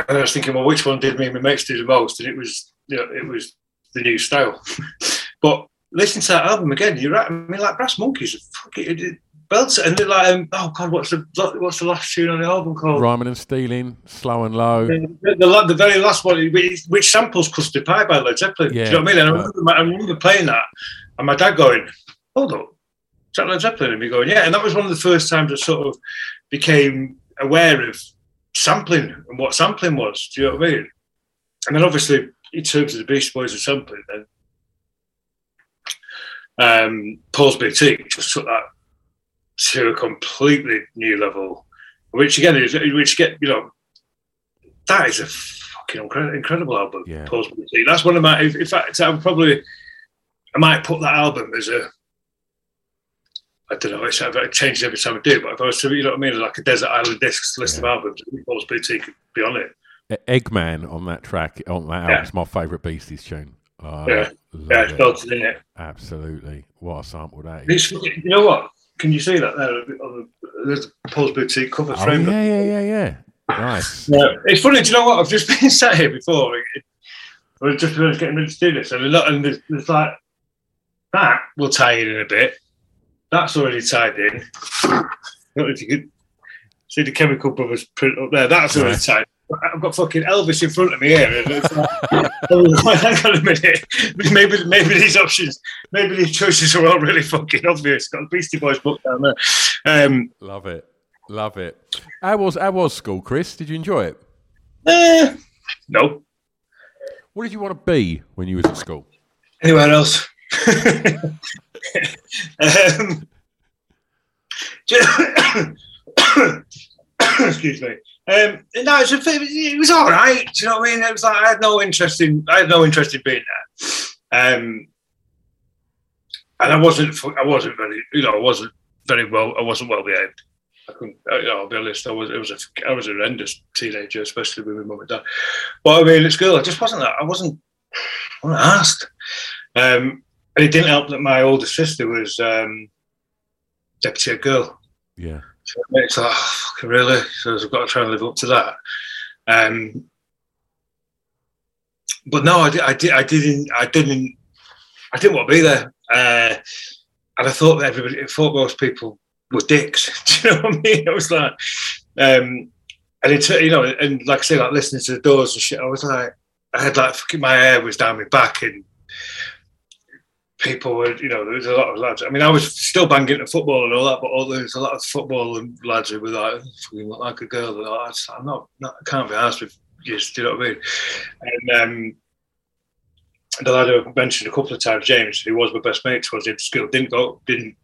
And I was thinking, well, which one did me and my mates do the most? And it was, you know, it was the new style. but listening to that album again, you're right. I mean, like Brass Monkeys, fucking belts it. and they're like, um, oh god, what's the what's the last tune on the album called? Rhyming and Stealing, Slow and Low. The, the, the very last one, which, which samples Custard Pie by Led Zeppelin. Yeah. Do you know what I mean? And I remember, I remember playing that and my dad going, hold up, is that Led Zeppelin? And me going, yeah. And that was one of the first times I sort of became aware of sampling and what sampling was. Do you know what I mean? And then obviously, in terms of the Beastie Boys and sampling, then um, Paul's Boutique just took that to a completely new level, which again is which get you know that is a fucking incre- incredible album. Yeah. That's one of my. In fact, I would probably I might put that album as a. I don't know. It's, it changes every time I do, but if I was to, you know what I mean, like a desert island discs list of albums, Paul's Boutique could be on it. Eggman on that track, on that Yeah. album's my favourite Beasties tune. Oh, Yeah. Yeah, it. it. Absolutely. What a sample that is. It's, you know what? Can you see that there? On the, there's Paul's Boutique cover Oh, frame. yeah, yeah, yeah, yeah. Nice. Yeah, it's funny. Do you know what? I've just been sat here before. I was just getting ready to do this, and, a lot, and there's, there's like that will tie in in a bit. That's already tied in. Know if you could see the Chemical Brothers print up there. That's already tied. I've got fucking Elvis in front of me here. and it's like, oh, hang on a minute. Maybe, maybe these options, maybe these choices are all really fucking obvious. Got the Beastie Boys book down there. Um, Love it. Love it. How was, how was school, Chris? Did you enjoy it? eh, no. What did you want to be when you was at school? Anywhere else? um, excuse me. Um, no, it's a, it was all right. Do you know what I mean? It was like I had no interest in. I had no interest in being there. Um, and I wasn't. I wasn't very. You know, I wasn't very well. I wasn't well behaved. I couldn't. You know, I'll be honest. I was. It was a. I was a horrendous teenager, especially with my mum and dad. But I mean, at school, I just wasn't. that- I wasn't. I wasn't asked. Um, and it didn't help that my older sister was um, deputy girl. Yeah. It's like, oh, really? So I've got to try and live up to that. Um, but no, I, di- I, di- I didn't. I didn't. I didn't want to be there. Uh, and I thought that everybody, I thought most people were dicks. Do you know what I mean? I was like, um, and it, you know, and like I say, like listening to the doors and shit. I was like, I had like my hair was down my back and people were, you know, there was a lot of lads. I mean, I was still banging at football and all that, but all, there was a lot of football and lads who were like, fucking look like a girl. I'm not, not, I can't be asked with you. Do you know what I mean? And um, the lad I mentioned a couple of times, James, who was my best mate towards the end of school, didn't go, didn't,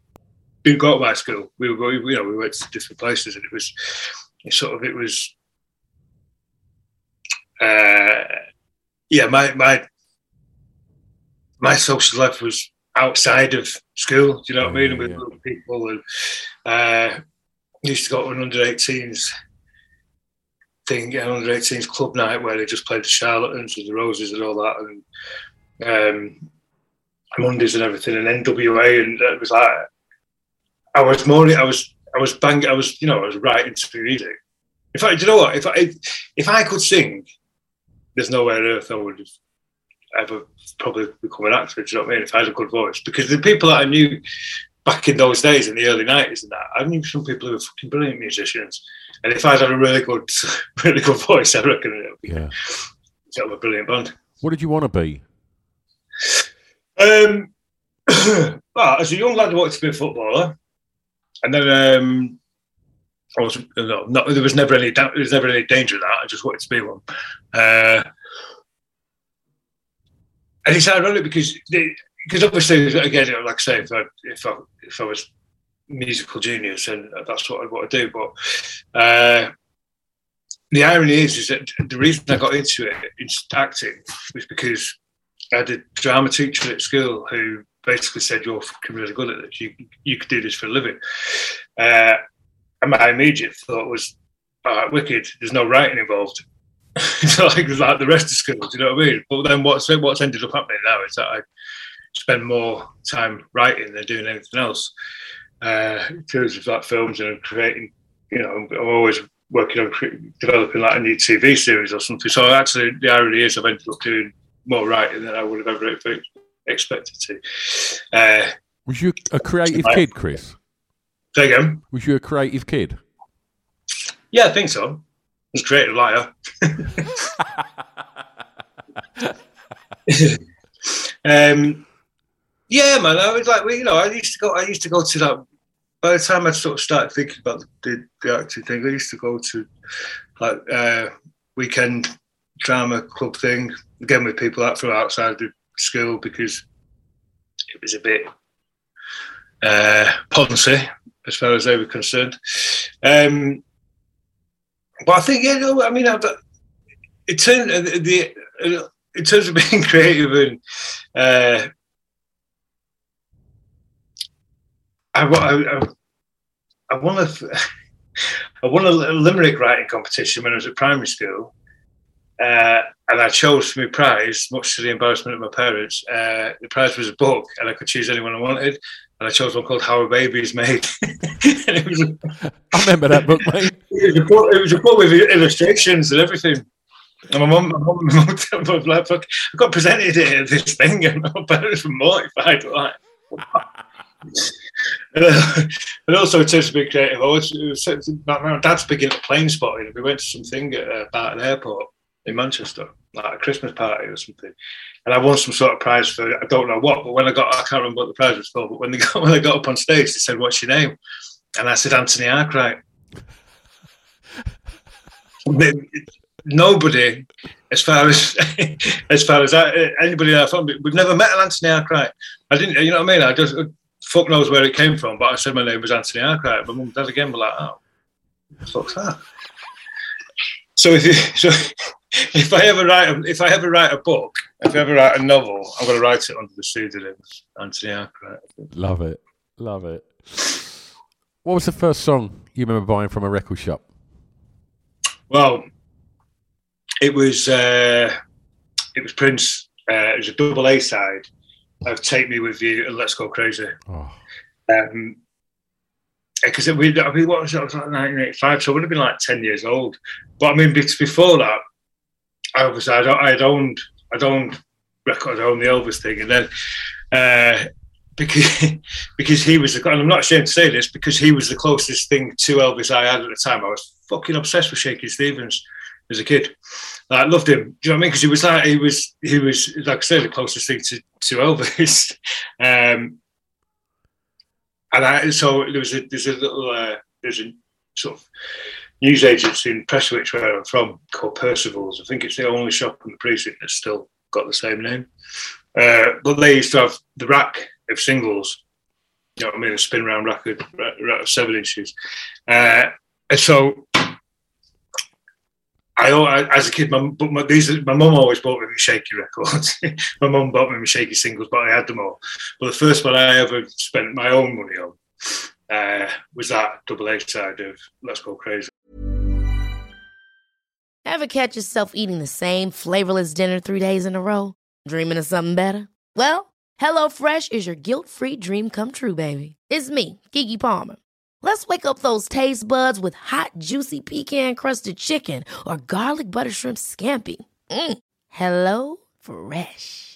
didn't go to my school. We were you know, we went to different places, and it was, it sort of, it was, uh, yeah, my my my social life was outside of school. Do you know what I mean? Yeah, With yeah. people, and uh, used to go to an under 18s thing, an under 18s club night where they just played the Charlatans and the Roses and all that, and um, Mondays and everything, and NWA, and it was like I was more, I was, I was bang, I was, you know, I was writing to music. In fact, do you know what? If I if I could sing, there's nowhere on earth I would have ever probably become an actor. Do you know what I mean? If I had a good voice, because the people that I knew back in those days in the early nineties and that, I knew some people who were fucking brilliant musicians. And if I had a really good, really good voice, I reckon it would be Yeah. sort of a brilliant band. What did you want to be? Um, well, as a young lad, I wanted to be a footballer, and then um, I was no, not, there was never any there was never any danger of that. I just wanted to be one. Uh, and it's ironic because because obviously again, like I say, if I if I if I was musical genius, and that's what I want to do. But uh, the irony is, is that the reason I got into it, into acting, was because I had a drama teacher at school who basically said, "You're really good at this. You you could do this for a living." Uh, and my immediate thought was, "All right, wicked. There's no writing involved." So like, like the rest of school, do you know what I mean? But then what's what's ended up happening now is that I spend more time writing than doing anything else. Uh, in terms of like films and creating, you know, I'm, I'm always working on cre- developing like a new TV series or something. So actually, the irony is I've ended up doing more writing than I would have ever expected to. Uh, Was you a creative kid, Chris? say again. Was you a creative kid? Yeah, I think so. Was creative liar. um, yeah, man. I was like, well, you know, I used to go. I used to go to that. By the time I sort of started thinking about the, the acting thing, I used to go to like uh, weekend drama club thing again with people out from outside the school because it was a bit uh, poncy as far as they were concerned. Um, but I think, yeah, no, I mean, I've, it turned the, in terms of being creative and uh, I, I, I, I won a I won a limerick writing competition when I was at primary school, uh, and I chose for my prize, much to the embarrassment of my parents. Uh, the prize was a book, and I could choose anyone I wanted. And I chose one called "How a Baby Is Made." it a, I remember that book, mate. it was a book, it was a book with illustrations and everything. And my mum, my mum, my mum was like, I got presented it at this thing, and my parents were mortified. Like, and, uh, and also, in terms of being creative, I was, it was my, my dad's big into plane spotting. We went to something at uh, Barton Airport in Manchester, like a Christmas party or something. And I won some sort of prize for I don't know what, but when I got, I can't remember what the prize was for. But when they got when I got up on stage, they said, "What's your name?" And I said, "Anthony Arkwright." Nobody, as far as as far as I, anybody I found, we've never met an Anthony Arkwright. I didn't, you know what I mean? I just fuck knows where it came from, but I said my name was Anthony Arkwright. My mum and dad again were like, "Oh, fuck's that?" So if you, so if I ever write a, if I ever write a book, if I ever write a novel, I'm going to write it under the pseudonym Anthony Arkwright. Love it. Love it. What was the first song you remember buying from a record shop? Well, it was uh, it was Prince. Uh, it was a double A side of "Take Me With You" and "Let's Go Crazy." Oh, Um, because we, I mean, what was it? I was like 1985, so I would have been like 10 years old. But I mean, be- before that, I was, I'd, I'd owned, I'd owned record I owned the Elvis thing. And then, uh, because, because he was, the, and I'm not ashamed to say this, because he was the closest thing to Elvis I had at the time. I was fucking obsessed with Shaky Stevens as a kid. Like, I loved him. Do you know what I mean? Because he was like, he was, he was, like I said, the closest thing to, to Elvis. um, and I, so there was a there's a little uh, there's a sort of news agency in Prestwich where I'm from called Percival's. I think it's the only shop in the precinct that's still got the same name. Uh, but they used to have the rack of singles. You know what I mean? A spin round rack of, rack of seven inches. Uh, and so I as a kid, my but my, these my mum always bought me shaky records. my mum bought me shaky singles, but I had them all. But the first one I ever spent my own money on uh, was that double A side of Let's Go Crazy. Ever catch yourself eating the same flavorless dinner three days in a row? Dreaming of something better? Well, HelloFresh is your guilt-free dream come true, baby. It's me, Keke Palmer. Let's wake up those taste buds with hot, juicy pecan-crusted chicken or garlic butter shrimp scampi. Mm. Hello Fresh.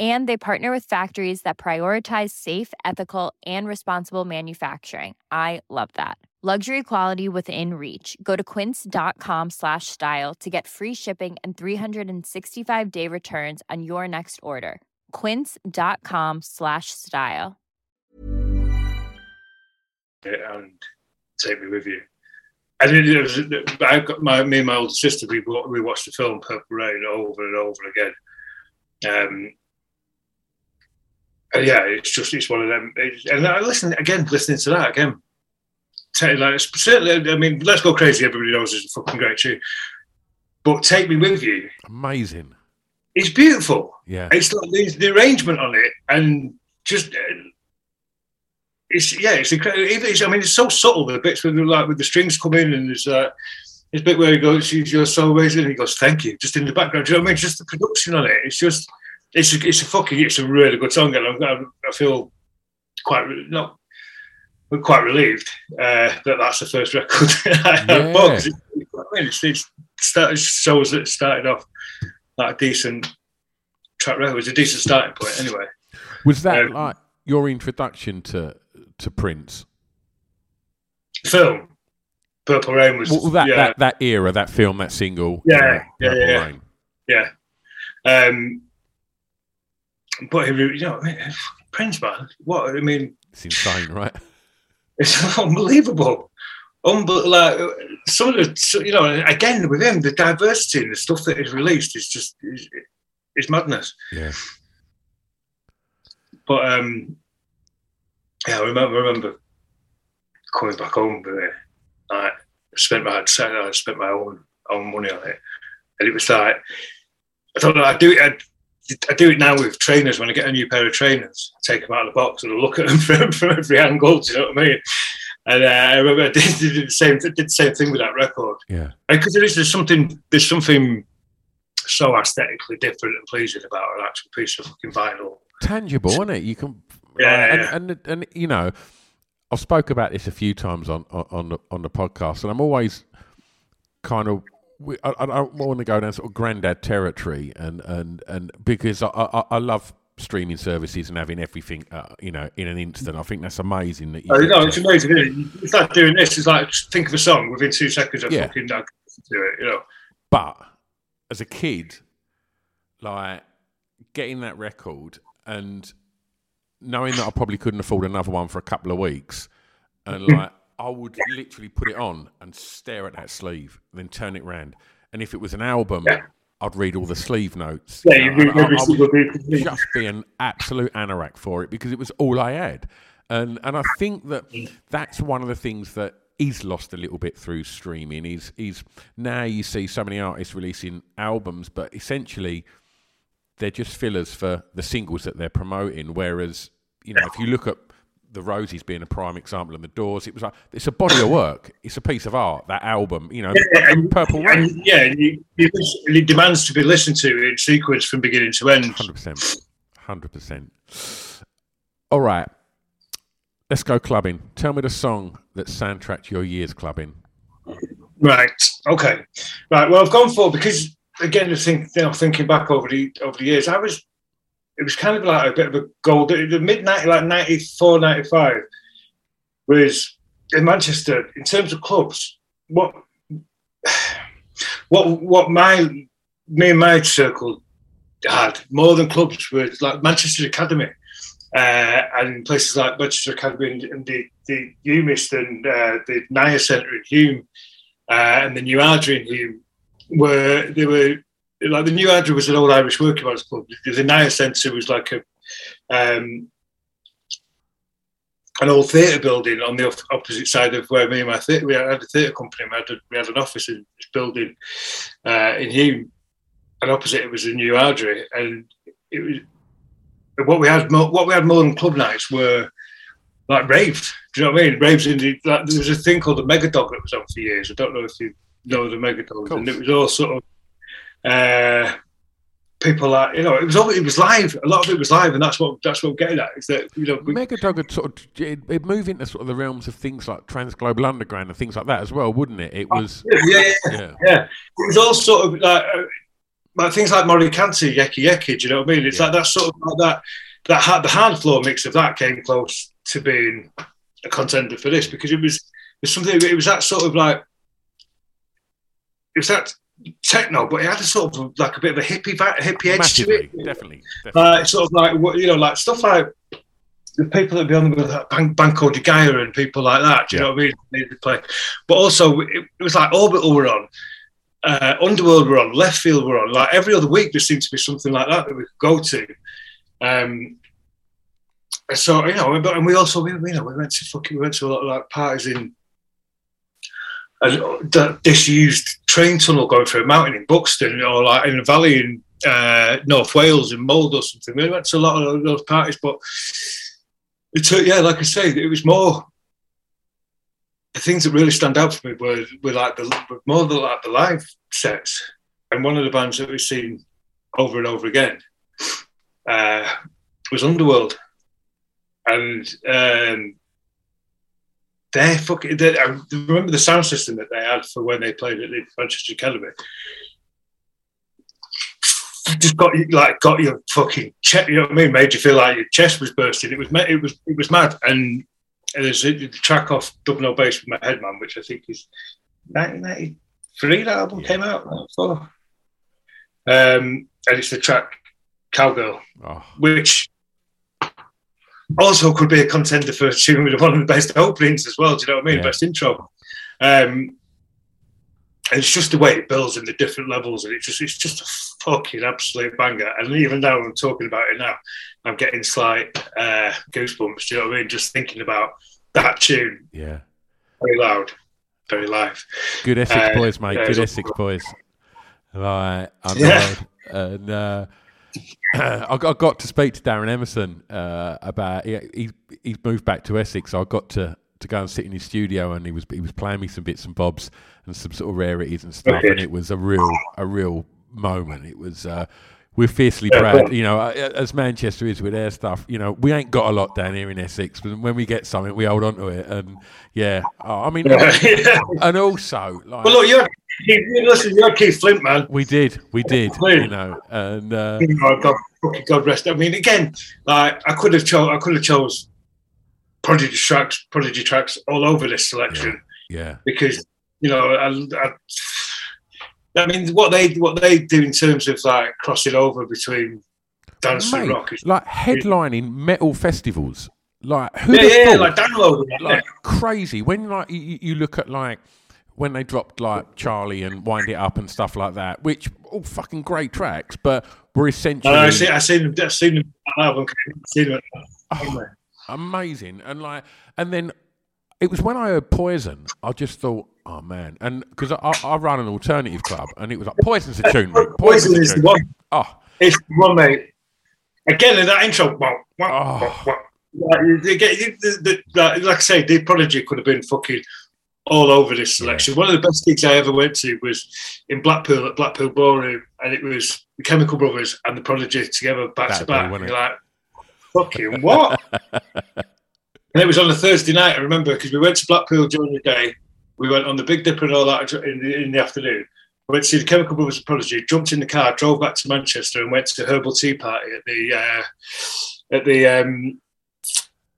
And they partner with factories that prioritize safe, ethical, and responsible manufacturing. I love that. Luxury quality within reach. Go to quince.com slash style to get free shipping and 365 day returns on your next order. Quince.com slash style. And take me with you. And it was, I got my, me and my older sister, we, we watched the film Purple Rain over and over again. Um, yeah, it's just, it's one of them. And I listen, again, listening to that again, like, certainly, I mean, Let's Go Crazy, everybody knows is a fucking great tune. But Take Me With You. Amazing. It's beautiful. Yeah. It's like the, the arrangement on it and just. Uh, it's yeah, it's incredible. It's, I mean, it's so subtle. The bits with the, like with the strings come in, and there's uh, this bit where he goes, "You're so amazing," and he goes, "Thank you," just in the background. Do you know what I mean? Just the production on it. It's just, it's a, it's a fucking, it's a really good song, and I, I feel quite not quite relieved uh, that that's the first record I yeah. bought. It, I mean, it's, it's started, shows that it started off like a decent track record. It was a decent starting point, anyway. Was that um, like your introduction to to Prince? Film. Purple Rain was well, that, yeah. that that era, that film, that single. Yeah, uh, yeah, yeah, Rain. yeah. Um, but you know, Prince, man, what I mean, it's insane, right? It's unbelievable. Unbe- like some of the, you know, again with him, the diversity and the stuff that is released is just is, is madness. Yeah. But um, yeah, I remember, remember coming back home with it. I spent my I spent my own own money on it, and it was like I thought I'd do it. I do it now with trainers when I get a new pair of trainers. I take them out of the box and I look at them from, from every angle. Do you know what I mean? And uh, I remember I did, did, the same did the same thing with that record. Yeah, because there is there's something there's something so aesthetically different and pleasing about an actual piece of fucking vinyl. Tangible, isn't it? You can, yeah, and, and, and, and you know, I've spoke about this a few times on on the on the podcast, and I'm always kind of we, I, I, don't want to go down sort of granddad territory, and and and because I, I, I love streaming services and having everything, uh, you know, in an instant. I think that's amazing. That you oh, no, it's amazing. It? You start doing this, it's like think of a song within two seconds. I yeah. fucking do it, you know. But as a kid, like getting that record and knowing that I probably couldn't afford another one for a couple of weeks, and like I would literally put it on and stare at that sleeve, then turn it round. And if it was an album, yeah. I'd read all the sleeve notes. Yeah, you know, I, I, I would just be an absolute anorak for it because it was all I had. And and I think that that's one of the things that is lost a little bit through streaming. Is is now you see so many artists releasing albums, but essentially they're just fillers for the singles that they're promoting. Whereas you know, if you look at the Roses being a prime example, and the Doors. It was like it's a body of work. It's a piece of art. That album, you know, yeah, and, Purple Rain. And, yeah, you, it demands to be listened to in sequence from beginning to end. Hundred percent, hundred percent. All right, let's go clubbing. Tell me the song that soundtracked your years clubbing. Right. Okay. Right. Well, I've gone for because again, I think you know, thinking back over the over the years, I was it was kind of like a bit of a gold. The mid 90, like 94, 95 was in Manchester in terms of clubs. What what what my me and my circle had more than clubs were like Manchester Academy uh, and places like Manchester Academy and, and the, the UMIST and uh, the Nia Centre in Hulme uh, and the New Ardri in Hulme were they were like the New Ardri was an old Irish working man's club. The Nia Centre was like a um, an old theatre building on the op- opposite side of where me and my theatre we had a theatre company. We had, a, we had an office in this building uh, in Hulme, and opposite it was the New Ardri, and it was what we had. More, what we had more than club nights were like raves. Do you know what I mean? Raves in the, like, there was a thing called the Megadog that was on for years. I don't know if you know the Megadog, and it was all sort of. Uh, people like you know it was all it was live a lot of it was live and that's what that's what we're getting at is that you know we, Megadog would sort of it, it'd move into sort of the realms of things like Transglobal Underground and things like that as well, wouldn't it? It was yeah, yeah, yeah, yeah. It was all sort of like, uh, like things like Mory Kanté, Yéké Yéké. Do you know what I mean? It's Yeah. like that sort of like that that ha- the Hardfloor mix of that came close to being a contender for this because it was it was something. It was that sort of like it was that techno, but it had a sort of like a bit of a hippie hippie edge to it. definitely, definitely. Uh, sort of like what you know, like stuff like the people that be on with like Ban- Banco de Gaia and people like that. Do you Yeah. know what I mean? They play, but also it, it was like Orbital were on, uh, Underworld were on, Leftfield were on. Like every other week, there seemed to be something like that that we could go to. Um, so you know, but and we also we, you know we went to fucking we went to a lot of like parties in a disused train tunnel going through a mountain in Buxton or like in a valley in uh, North Wales in Mold or something. We went to a lot of those parties, but it took, yeah, like I say, it was more the things that really stand out for me were, were like the more the, like the live sets. And one of the bands that we've seen over and over again uh, was Underworld. And um, they fucking, they, I remember the sound system that they had for when they played at the Manchester Academy. Just got you like got your fucking chest. You know what I mean? Made you feel like your chest was bursting. It was it was it was mad. And there's a, the track off Dubnobasswithmyheadman, which I think is 1993. That album came out. So, um, and it's the track Cowgirl, Oh, which also could be a contender for tune with one of the best openings as well. Do you know what I mean? Yeah. Best intro. Um, it's just the way it builds in the different levels, and it just it's just a fucking absolute banger. And even now I'm talking about it now, I'm getting slight uh, goosebumps. Do you know what I mean? Just thinking about that tune, yeah. very loud, very live. Good Essex Uh, boys, mate. Good it's- Essex boys. Right, I'm Yeah. and uh, I, got, I got to speak to Darren Emerson uh, about he, he he's moved back to Essex. So I got to, to go and sit in his studio, and he was he was playing me some bits and bobs and some sort of rarities and stuff. Okay. And it was a real a real moment. It was. Uh, we're fiercely proud, you know, as Manchester is with their stuff. You know, we ain't got a lot down here in Essex, but when we get something, we hold on to it. And yeah, oh, I mean, Yeah. and also, like, But look, you're listen, you're Keith Flint, man. we did, we did, you know, and uh, Oh, God, God rest. I mean, again, like I could have chose, I could have chose prodigy tracks, prodigy tracks all over this selection yeah, because you know, I, I, I mean, what they what they do in terms of like crossing over between dance and rock is like headlining metal festivals, like who yeah, yeah, thought? like downloading that. like crazy. When like you, you look at like when they dropped like Charlie and Wind It Up and stuff like that, which all fucking great tracks, but were essentially I see, I seen them, I seen them that album, I seen them. Oh, amazing. And like, and then it was when I heard Poison, I just thought, oh man, and because I, I, run an alternative club, and it was like Poison's a tune, mate. Poison is the one. Oh, It's the one, mate. Again, in that intro, wow, wow, Oh. wow. Like, you- you get- you- the- the- like like I say, the Prodigy could have been fucking all over this selection. One of the best gigs I ever went to was in Blackpool at Blackpool Ballroom, and it was the Chemical Brothers and the Prodigy together back That'd to back. You're like, fucking what? and it was on a Thursday night, I remember, because we went to Blackpool during the day. We went on the Big Dipper and all that in the, in the afternoon. went to see the Chemical Brothers and Prodigy, jumped in the car, drove back to Manchester, and went to Herbal Tea Party at the uh, at the um,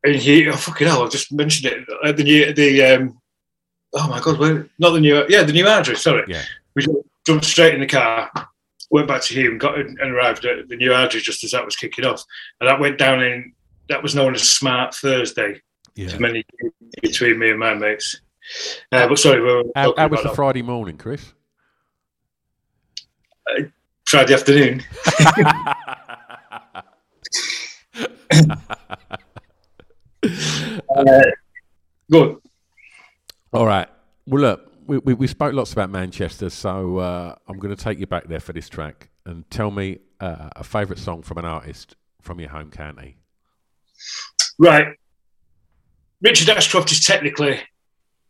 and he oh fucking hell, I just mentioned it at the new the um, oh my god, where, not the new yeah the new address. sorry, Yeah. we jumped straight in the car, went back to him, got in, and arrived at the new address just as that was kicking off, and that went down in that was known as Smart Thursday. Yeah. To many between me and my mates. Uh, but sorry, we were How, how was the Friday morning, Chris? Friday afternoon. uh, good. All right. Well, look, we, we, we spoke lots about Manchester, so uh, I'm going to take you back there for this track and tell me uh, a favourite song from an artist from your home county. Right. Richard Ashcroft is technically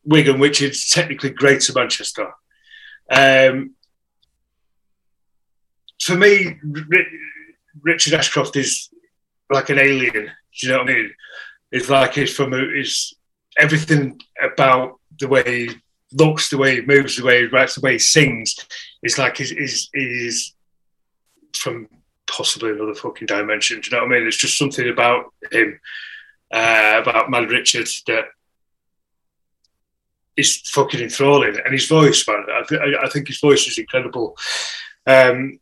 Wigan, which is technically Greater Manchester. Um, for me, Richard Ashcroft is like an alien. Do you know what I mean? It's like he's from is everything about the way he looks, the way he moves, the way he writes, the way he sings. It's like he's, he's, he's from possibly another fucking dimension. Do you know what I mean? It's just something about him, uh, about Mad Richard that is fucking enthralling. And his voice, man, I, th- I think his voice is incredible. Um,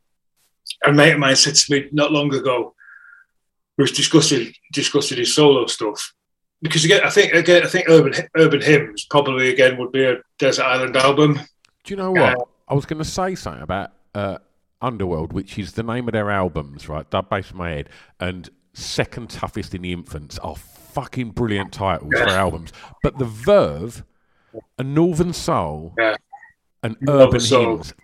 a mate of mine said to me not long ago, we was discussing discussing his solo stuff. Because again, I think again, I think Urban Urban Hymns probably again would be a Desert Island album. Do you know what? I was going to say something about uh, Underworld, which is the name of their albums, right? That based in my head. And Second Toughest in the Infants are fucking brilliant titles for albums. But The Verve, A Northern Soul, Yeah. and Urban Soul. Hymns,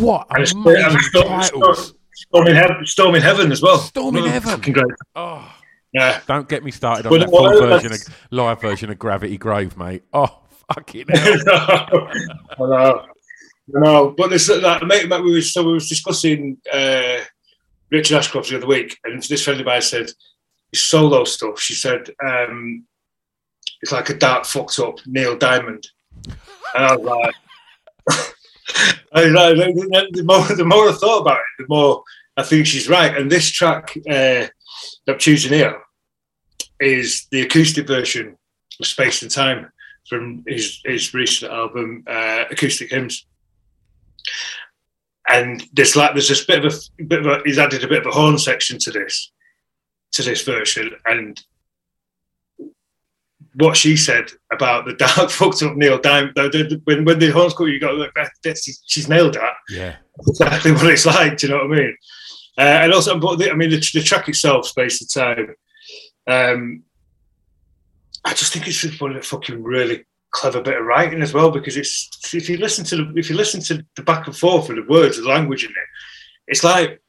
what And amazing Storm, titles. Storm, in Heaven, Storm in Heaven as well. Storm in Oh, Heaven. Great. Oh, Yeah. don't get me started on Well, that well, full version, of, live version of Gravity Grave, mate. Oh, fucking hell. no, no, know. But this, that, mate, mate, we was, so we was discussing uh, Richard Ashcroft the other week, and this friend of mine said his solo stuff. She said um, it's like a dark, fucked up Neil Diamond, and I was like. I like, the, more, the more I thought about it, the more I think she's right. And this track uh, I'm choosing here is the acoustic version of Space and Time from his, his recent album, uh, Acoustic Hymns. And there's like there's this bit of a bit of a, he's added a bit of a horn section to this to this version, and what she said about the dark fucked up Neil Diamond when when the horns come, you got look that, that's, she's nailed that Yeah. exactly what it's like. Do you know what I mean? Uh, and also, but the, I mean, the, the track itself, Space of Time. Um, I just think it's just one of the fucking really clever bit of writing as well because it's if you listen to the if you listen to the back and forth of the words, the language in it, it's like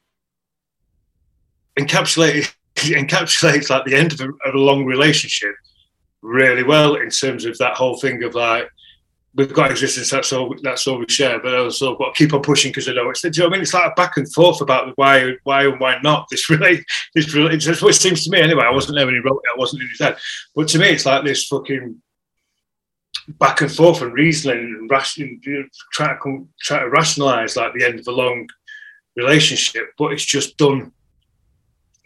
encapsulated encapsulates like the end of a, of a long relationship really well in terms of that whole thing of like we've got existence that's all that's all we share but also got to keep on pushing because I know it's do you know I mean? It's like a back and forth about why why and why not. This really this really that's what it seems to me anyway I wasn't there when he wrote it I wasn't in his head. But to me it's like this fucking back and forth and reasoning and ration, you know, trying to come, try to rationalize like the end of a long relationship but it's just done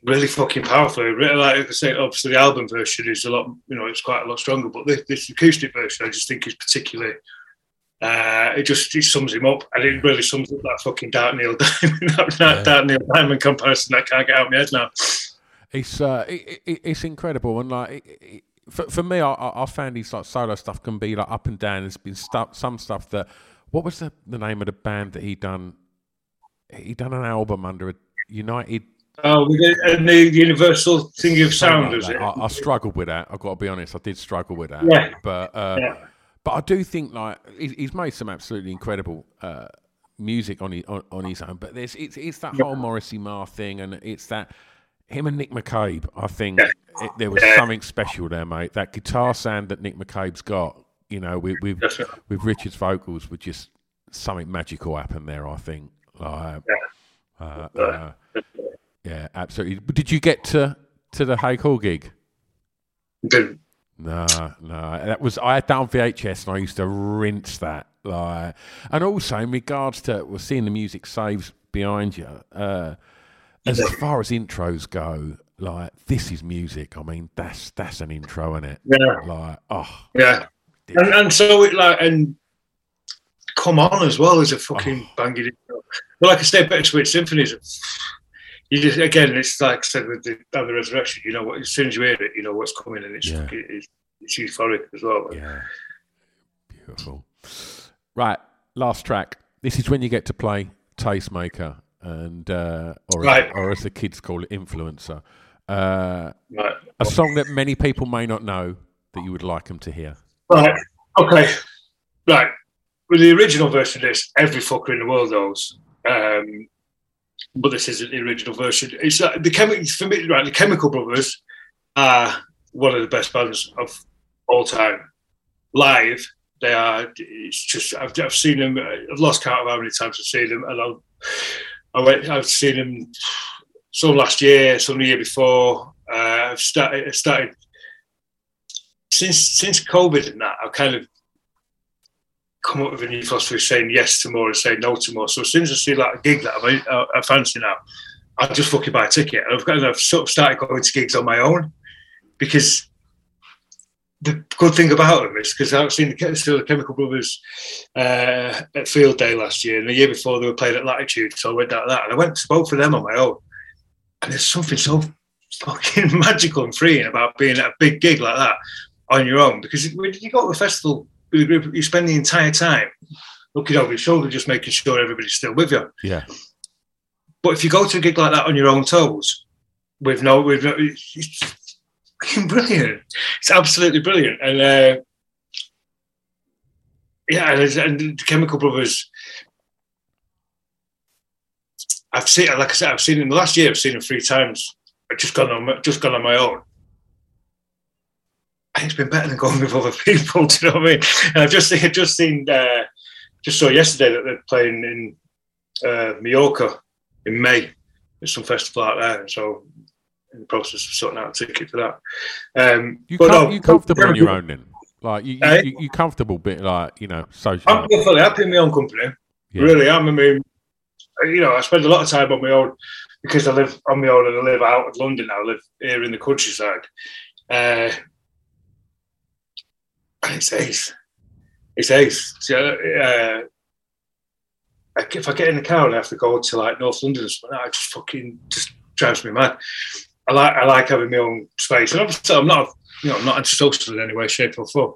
really fucking powerfully. Really, like I say, obviously the album version is a lot, you know, it's quite a lot stronger. But this, this acoustic version, I just think is particularly. Uh, it just it sums him up, and it really sums up that fucking Dark Neil Diamond, that, that Dark Neil Diamond comparison that can't get out of my head now. It's uh, it, it, it's incredible, and like it, for for me, I, I I found his like solo stuff can be like up and down. There's been stuff, some stuff that. What was the, the name of the band that he done? He done an album under a United. Oh, and the Universal thing of sound, is it? I, I struggled with that. I've got to be honest. I did struggle with that. Yeah. But uh, Yeah. but I do think like he's made some absolutely incredible uh, music on his on, on his own. But there's it's it's that whole Morrissey Marr thing, and it's that him and Nick McCabe. I think it, there was something special there, mate. That guitar sound that Nick McCabe's got, you know, with with, with Richard's vocals, was just something magical happened there. I think. Like, uh, uh, yeah, absolutely. But did you get to to the Haigh Hall gig? Didn't. No, no. That was I had that on VHS and I used to rinse that. Like, and also in regards to well, seeing the music saves behind you. Uh, as far as intros go, like this is music. I mean, that's that's an intro, isn't it? Yeah. Like, oh, Yeah, and, and so it like and come on as well as a fucking banging intro. But like I said, Bittersweet Symphonies, you just again, it's like I said with the, the resurrection. You know what? As soon as you hear it, you know what's coming, and it's Yeah. it's, it's euphoric as well. Yeah. Beautiful. Right, last track. This is when you get to play Tastemaker and uh, or Right. or as the kids call it, influencer. Uh, Right. a song that many people may not know that you would like them to hear. Right. Okay. Right. With the original version of this, every fucker in the world knows. Um, but this isn't the original version. It's like the chemi- for me, right? The Chemical Brothers are one of the best bands of all time. Live, they are. It's just I've, I've seen them. I've lost count of how many times I've seen them, and I've, I went. I've seen them some last year, some the year before. Uh, I've started. I started since since COVID and that, I've kind of come up with a new philosophy saying yes to more and saying no to more. So as soon as I see like a gig that I, I, I fancy now, I'll just fucking buy a ticket. And I've, got, I've sort of started going to gigs on my own because the good thing about them is because I've seen the, still the Chemical Brothers uh, at Field Day last year, and the year before they were playing at Latitude, so I went down that, and I went to both of them on my own. And there's something so fucking magical and freeing about being at a big gig like that on your own because when you go to a festival with a group, you spend the entire time looking over your shoulder, just making sure everybody's still with you. Yeah. But if you go to a gig like that on your own toes, with no, with no, it's brilliant. It's absolutely brilliant, and uh, yeah, and, and the Chemical Brothers. I've seen, like I said, I've seen them the last year. I've seen them three times. I've just gone on, just gone on my own. It's been better than going with other people. Do you know what I mean? And I've just seen, just seen, uh, just saw yesterday that they're playing in uh, Mallorca in May. There's some festival out there, and so in the process of sorting out a ticket for that. Um, You but no, you comfortable on your own then? Like you, you, Eh? you, you comfortable bit like you know social. I'm fully happy in my own company. Yeah. Really am. I mean, you know, I spend a lot of time on my own because I live on my own and I live out of London. I live here in the countryside. Uh, it's ace. It's ace. So, uh, like if I get in the car and I have to go to like North London or something, I just fucking just drives me mad. I like I like having my own space, and obviously I'm not you know I'm not antisocial in any way, shape, or form.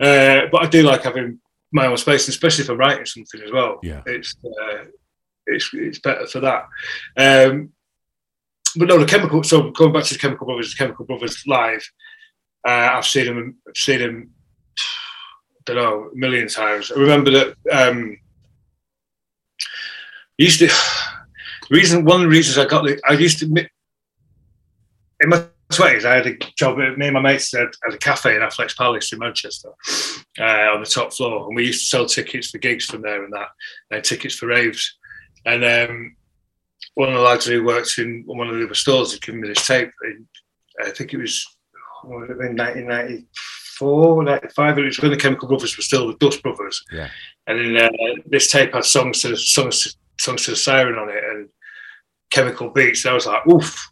Uh, but I do like having my own space, especially if I'm writing something as well. Yeah. it's uh, it's it's better for that. Um, but no, the chemical. So going back to the Chemical Brothers, the Chemical Brothers live. Uh, I've seen them. I've seen them. Don't know, a million times. I remember that. Um, used to. Reason, one of the reasons I got the, I used to. In my twenties, I had a job. Me and my mates had, had a cafe in Afflecks Palace in Manchester, uh, on the top floor, and we used to sell tickets for gigs from there and that, and tickets for raves. And um, one of the lads who worked in one of the other stores had given me this tape. I think it was, what it have been 1994, 95. It was when the Chemical Brothers were still the Dust Brothers. Yeah. And then uh, this tape had songs to songs, songs to the siren on it and chemical beats. And I was like, oof,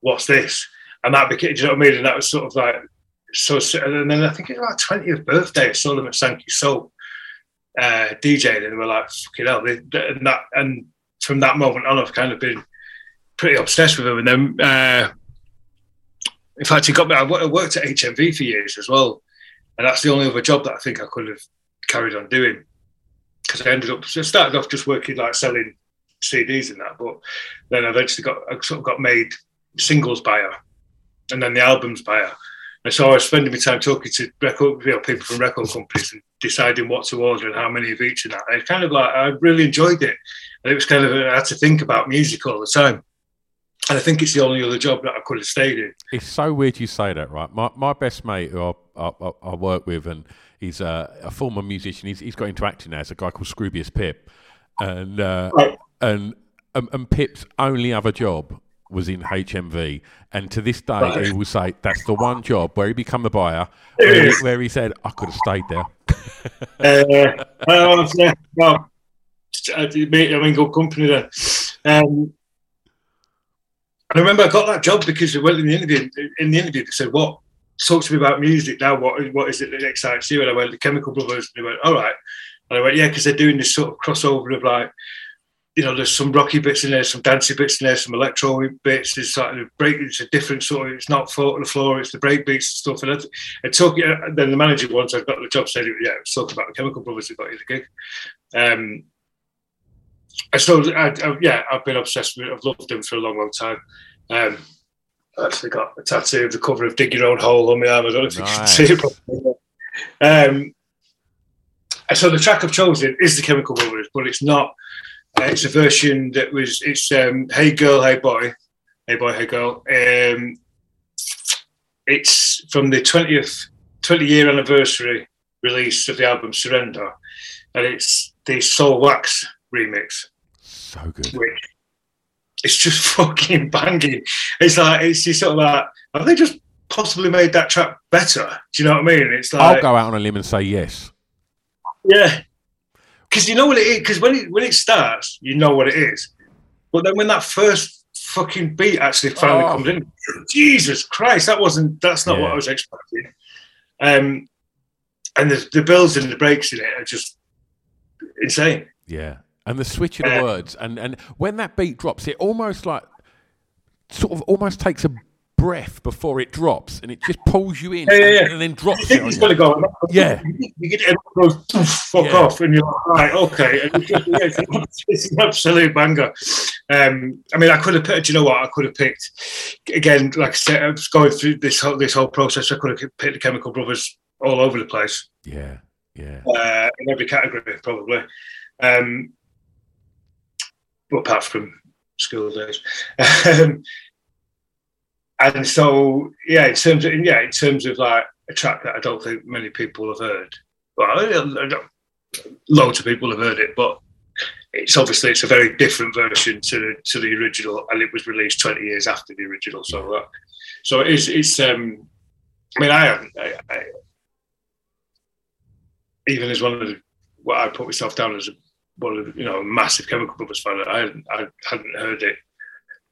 what's this? And that became, do you know what I mean? And that was sort of like, so, and then I think it was like 20th birthday, I saw them at Sankeys Soap uh, DJing, and they were like, fucking hell. They, and, that, and from that moment on, I've kind of been pretty obsessed with them. And then, uh, in fact, he got me, I I worked at HMV for years as well. And that's the only other job that I think I could have carried on doing. Because I ended up, so I started off just working like selling CDs and that, but then I eventually got, I sort of got made singles buyer and then the albums buyer. And so I was spending my time talking to record, you know, people from record companies and deciding what to order and how many of each and that. And it's kind of like, I really enjoyed it. And it was kind of, I had to think about music all the time. And I think it's the only other job that I could have stayed in. It's so weird you say that, right? My my best mate who I, I, I- work with, and he's a, a former musician. He's, he's got into acting now. It's a guy called Scroobius Pip, and uh, Right. and um, and Pip's only other job was in HMV, and to this day Right. he will say that's the one job where he became a buyer, where he, where he said I could have stayed there. uh, well, yeah, well, I mean, good company there. Um, I remember I got that job because I went in the interview. In the interview, they said, "What? Talk to me about music now. What? What is it that excites you?" And I went, "The Chemical Brothers." And they went, "All right." And I went, "Yeah," because they're doing this sort of crossover of like you know, there's some rocky bits in there, some dancey bits in there, some electro bits. There's sort of break. It's a different sort of. It's not foot on the floor. It's the break beats and stuff. And it, it took. Uh, then the manager once I got the job said, yeah, was talking about the Chemical Brothers who got you the gig. Um, and so I, I, yeah, I've been obsessed with. it. I've loved them for a long, long time. Um, I actually got a tattoo of the cover of "Dig Your Own Hole" on my arm. I don't know if Nice. you can see it. Properly. Um, so the track I've chosen is the Chemical Brothers, but it's not. Uh, it's a version that was. It's um, "Hey Girl, Hey Boy, Hey Boy, Hey Girl." Um, it's from the twentieth, twenty year anniversary release of the album "Surrender," and it's the Soulwax remix So good. which it's just fucking banging. It's like it's just sort of like have they just possibly made that track better? Do you know what I mean? It's like I'll go out on a limb and say yes. yeah, because you know what it is. Because when it when it starts, you know what it is. But then when that first fucking beat actually finally Oh. comes in, Jesus Christ, that wasn't that's not what I was expecting. Um, and the the builds and the breaks in it are just insane. Yeah. And the switch of the words and and when that beat drops, it almost like sort of almost takes a breath before it drops, and it just pulls you in Yeah, yeah, and, yeah. and then drops it think it's going to go. Yeah. You get everyone goes fuck off, and you're like, right, okay. And it's, it's, an- absolute banger. Um, I mean, I could have picked. Do you know what? I could have picked again. Like I said, I was going through this whole this whole process. I could have picked the Chemical Brothers all over the place Yeah, yeah. uh, in every category, probably. Um, apart from school days. Um, and so, yeah, in terms of yeah, in terms of like a track that I don't think many people have heard. Well, loads of people have heard it, but it's obviously it's a very different version to the to the original, and it was released twenty years after the original. So, uh, so it is. It's. Um, I mean, I. I, I, even as one of the what I put myself down as a, one of you know massive Chemical Brothers fan, I hadn't, I hadn't heard it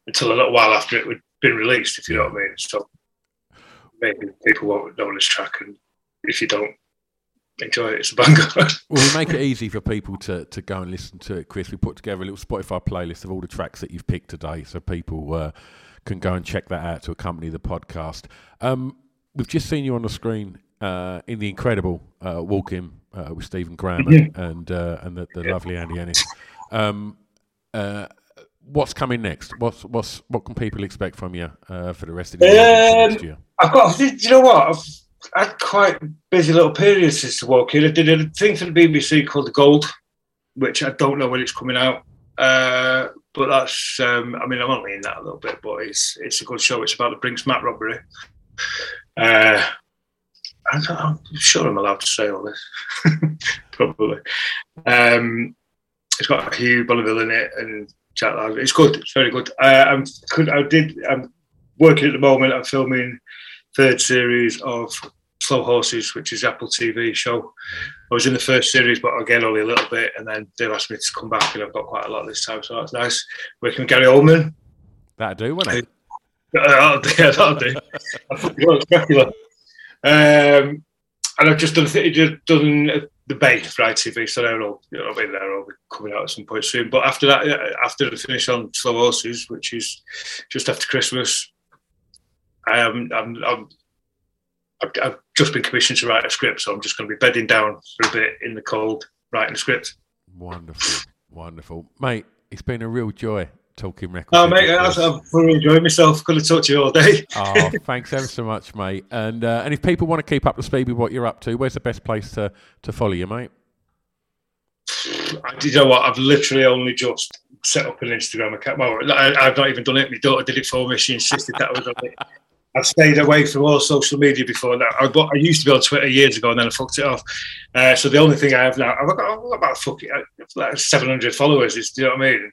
until a little while after it had been released. If you know what I mean. So maybe people won't know this track, and if you don't enjoy it, it's a banger. Well, we make it easy for people to, to go and listen to it, Chris. We put together a little Spotify playlist of all the tracks that you've picked today, so people uh, can go and check that out to accompany the podcast. Um, we've just seen you on the screen uh, in the incredible uh, Walk In uh, with Stephen Graham and and, uh, and the, the lovely Andy Ellis. Um, uh, what's coming next? What's what's what can people expect from you uh, for the rest of the year? Um, year? I've got. Do you know what? I've had quite busy little periods since the walk in. I did a thing for the BBC called The Gold, which I don't know when it's coming out. Uh, but that's. Um, I mean, I'm only in that a little bit, but it's it's a good show. It's about the Brinks Mat robbery. I I'm sure I'm allowed to say all this. Probably. Um, it's got Hugh Bonneville in it and Jack. It's good. It's very good. Uh, I'm could I did. I'm working at the moment. I'm filming third series of Slow Horses, which is Apple TV show. I was in the first series, but again only a little bit, and then they've asked me to come back, and I've got quite a lot this time, so that's nice. Working with Gary Oldman. That'll do, won't it? Uh, that'll do. Yeah, that'll do. Um, and I've just done just done uh, the Bay for ITV, so they're all you know, I they're all coming out at some point soon. But after that, after the finish on Slow Horses, which is just after Christmas, I am I'm, I'm I've, I've just been commissioned to write a script, so I'm just going to be bedding down for a bit in the cold, writing a script. Wonderful, wonderful, mate. It's been a real joy talking records. Oh, mate, I've, I've really enjoyed myself. Could have talked to you all day. oh, thanks ever so much, mate. And uh, and if people want to keep up to speed with what you're up to, where's the best place to, to follow you, mate? I- you know what? I've literally only just set up an Instagram account. Well, I, I've not even done it. My daughter did it for me. She insisted that I was on it. I've stayed away from all social media before that. I, I used to be on Twitter years ago, and then I fucked it off. Uh, so the only thing I have now, I've got, I've got about fucking like 700 followers. Is, do you know what I mean?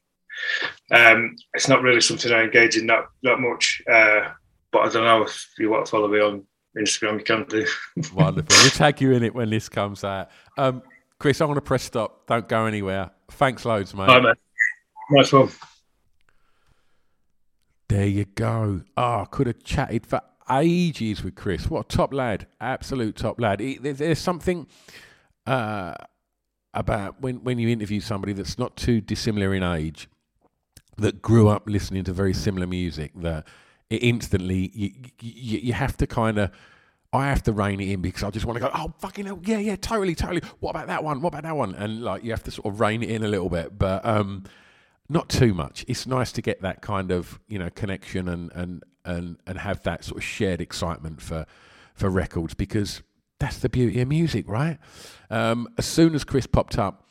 Um, it's not really something I engage in that that much. Uh, but I don't know if you want to follow me on Instagram, you can do. Wonderful. we'll tag you in it when this comes out. Um, Chris, I want to press stop. Don't go anywhere. Thanks loads, mate. Right, man. Nice one. There you go. Oh, I could have chatted for ages with Chris. What a top lad. Absolute top lad. He, there's, there's something uh, about when when you interview somebody that's not too dissimilar in age, that grew up listening to very similar music, that it instantly you you, you have to kind of. I have to rein it in because I just want to go, oh, fucking hell, yeah, yeah, totally, totally. What about that one? What about that one? And like, you have to sort of rein it in a little bit, but um, not too much. It's nice to get that kind of, you know, connection and, and, and, and have that sort of shared excitement for, for records because that's the beauty of music, right? Um, as soon as Chris popped up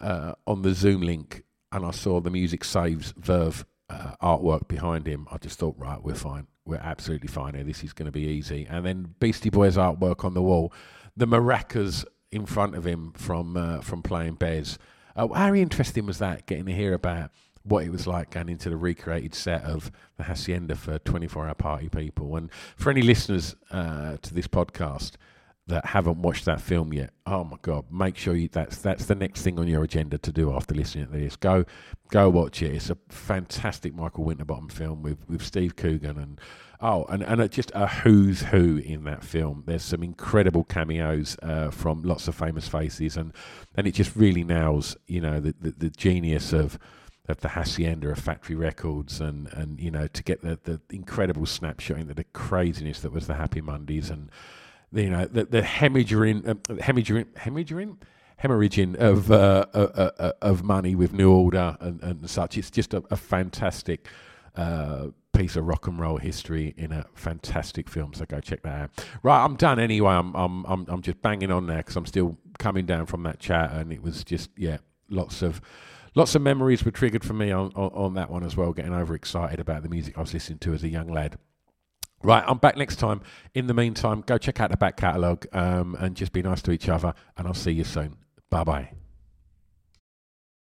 uh, on the Zoom link and I saw the Music Saves Verve uh, artwork behind him, I just thought, right, we're fine. We're absolutely fine here. This is going to be easy. And then Beastie Boys artwork on the wall, the maracas in front of him from uh, from playing Bez. Uh, how interesting was that? Getting to hear about what it was like going into the recreated set of the Hacienda for 24 hour party people. And for any listeners uh, to this podcast, that haven't watched that film yet, oh my god, make sure you that's that's the next thing on your agenda to do after listening to this. Go go watch it. It's a fantastic Michael Winterbottom film with, with Steve Coogan and oh and, and just a who's who in that film. There's some incredible cameos uh, from lots of famous faces and and it just really nails, you know, the, the, the genius of of the Hacienda of Factory Records and, and you know to get the, the incredible snapshot into the craziness that was the Happy Mondays and you know the the hemorrhaging um, hemorrhaging hemorrhaging hemorrhaging of uh, uh, uh, uh, of money with New Order and, and such. It's just a, a fantastic piece of rock and roll history in a fantastic film. So go check that out. Right, I'm done anyway. I'm I'm I'm, I'm just banging on there because I'm still coming down from that chat, and it was just yeah, lots of. Lots of memories were triggered for me on, on, on that one as well, getting overexcited about the music I was listening to as a young lad. Right, I'm back next time. In the meantime, go check out the back catalogue um, and just be nice to each other. And I'll see you soon. Bye bye.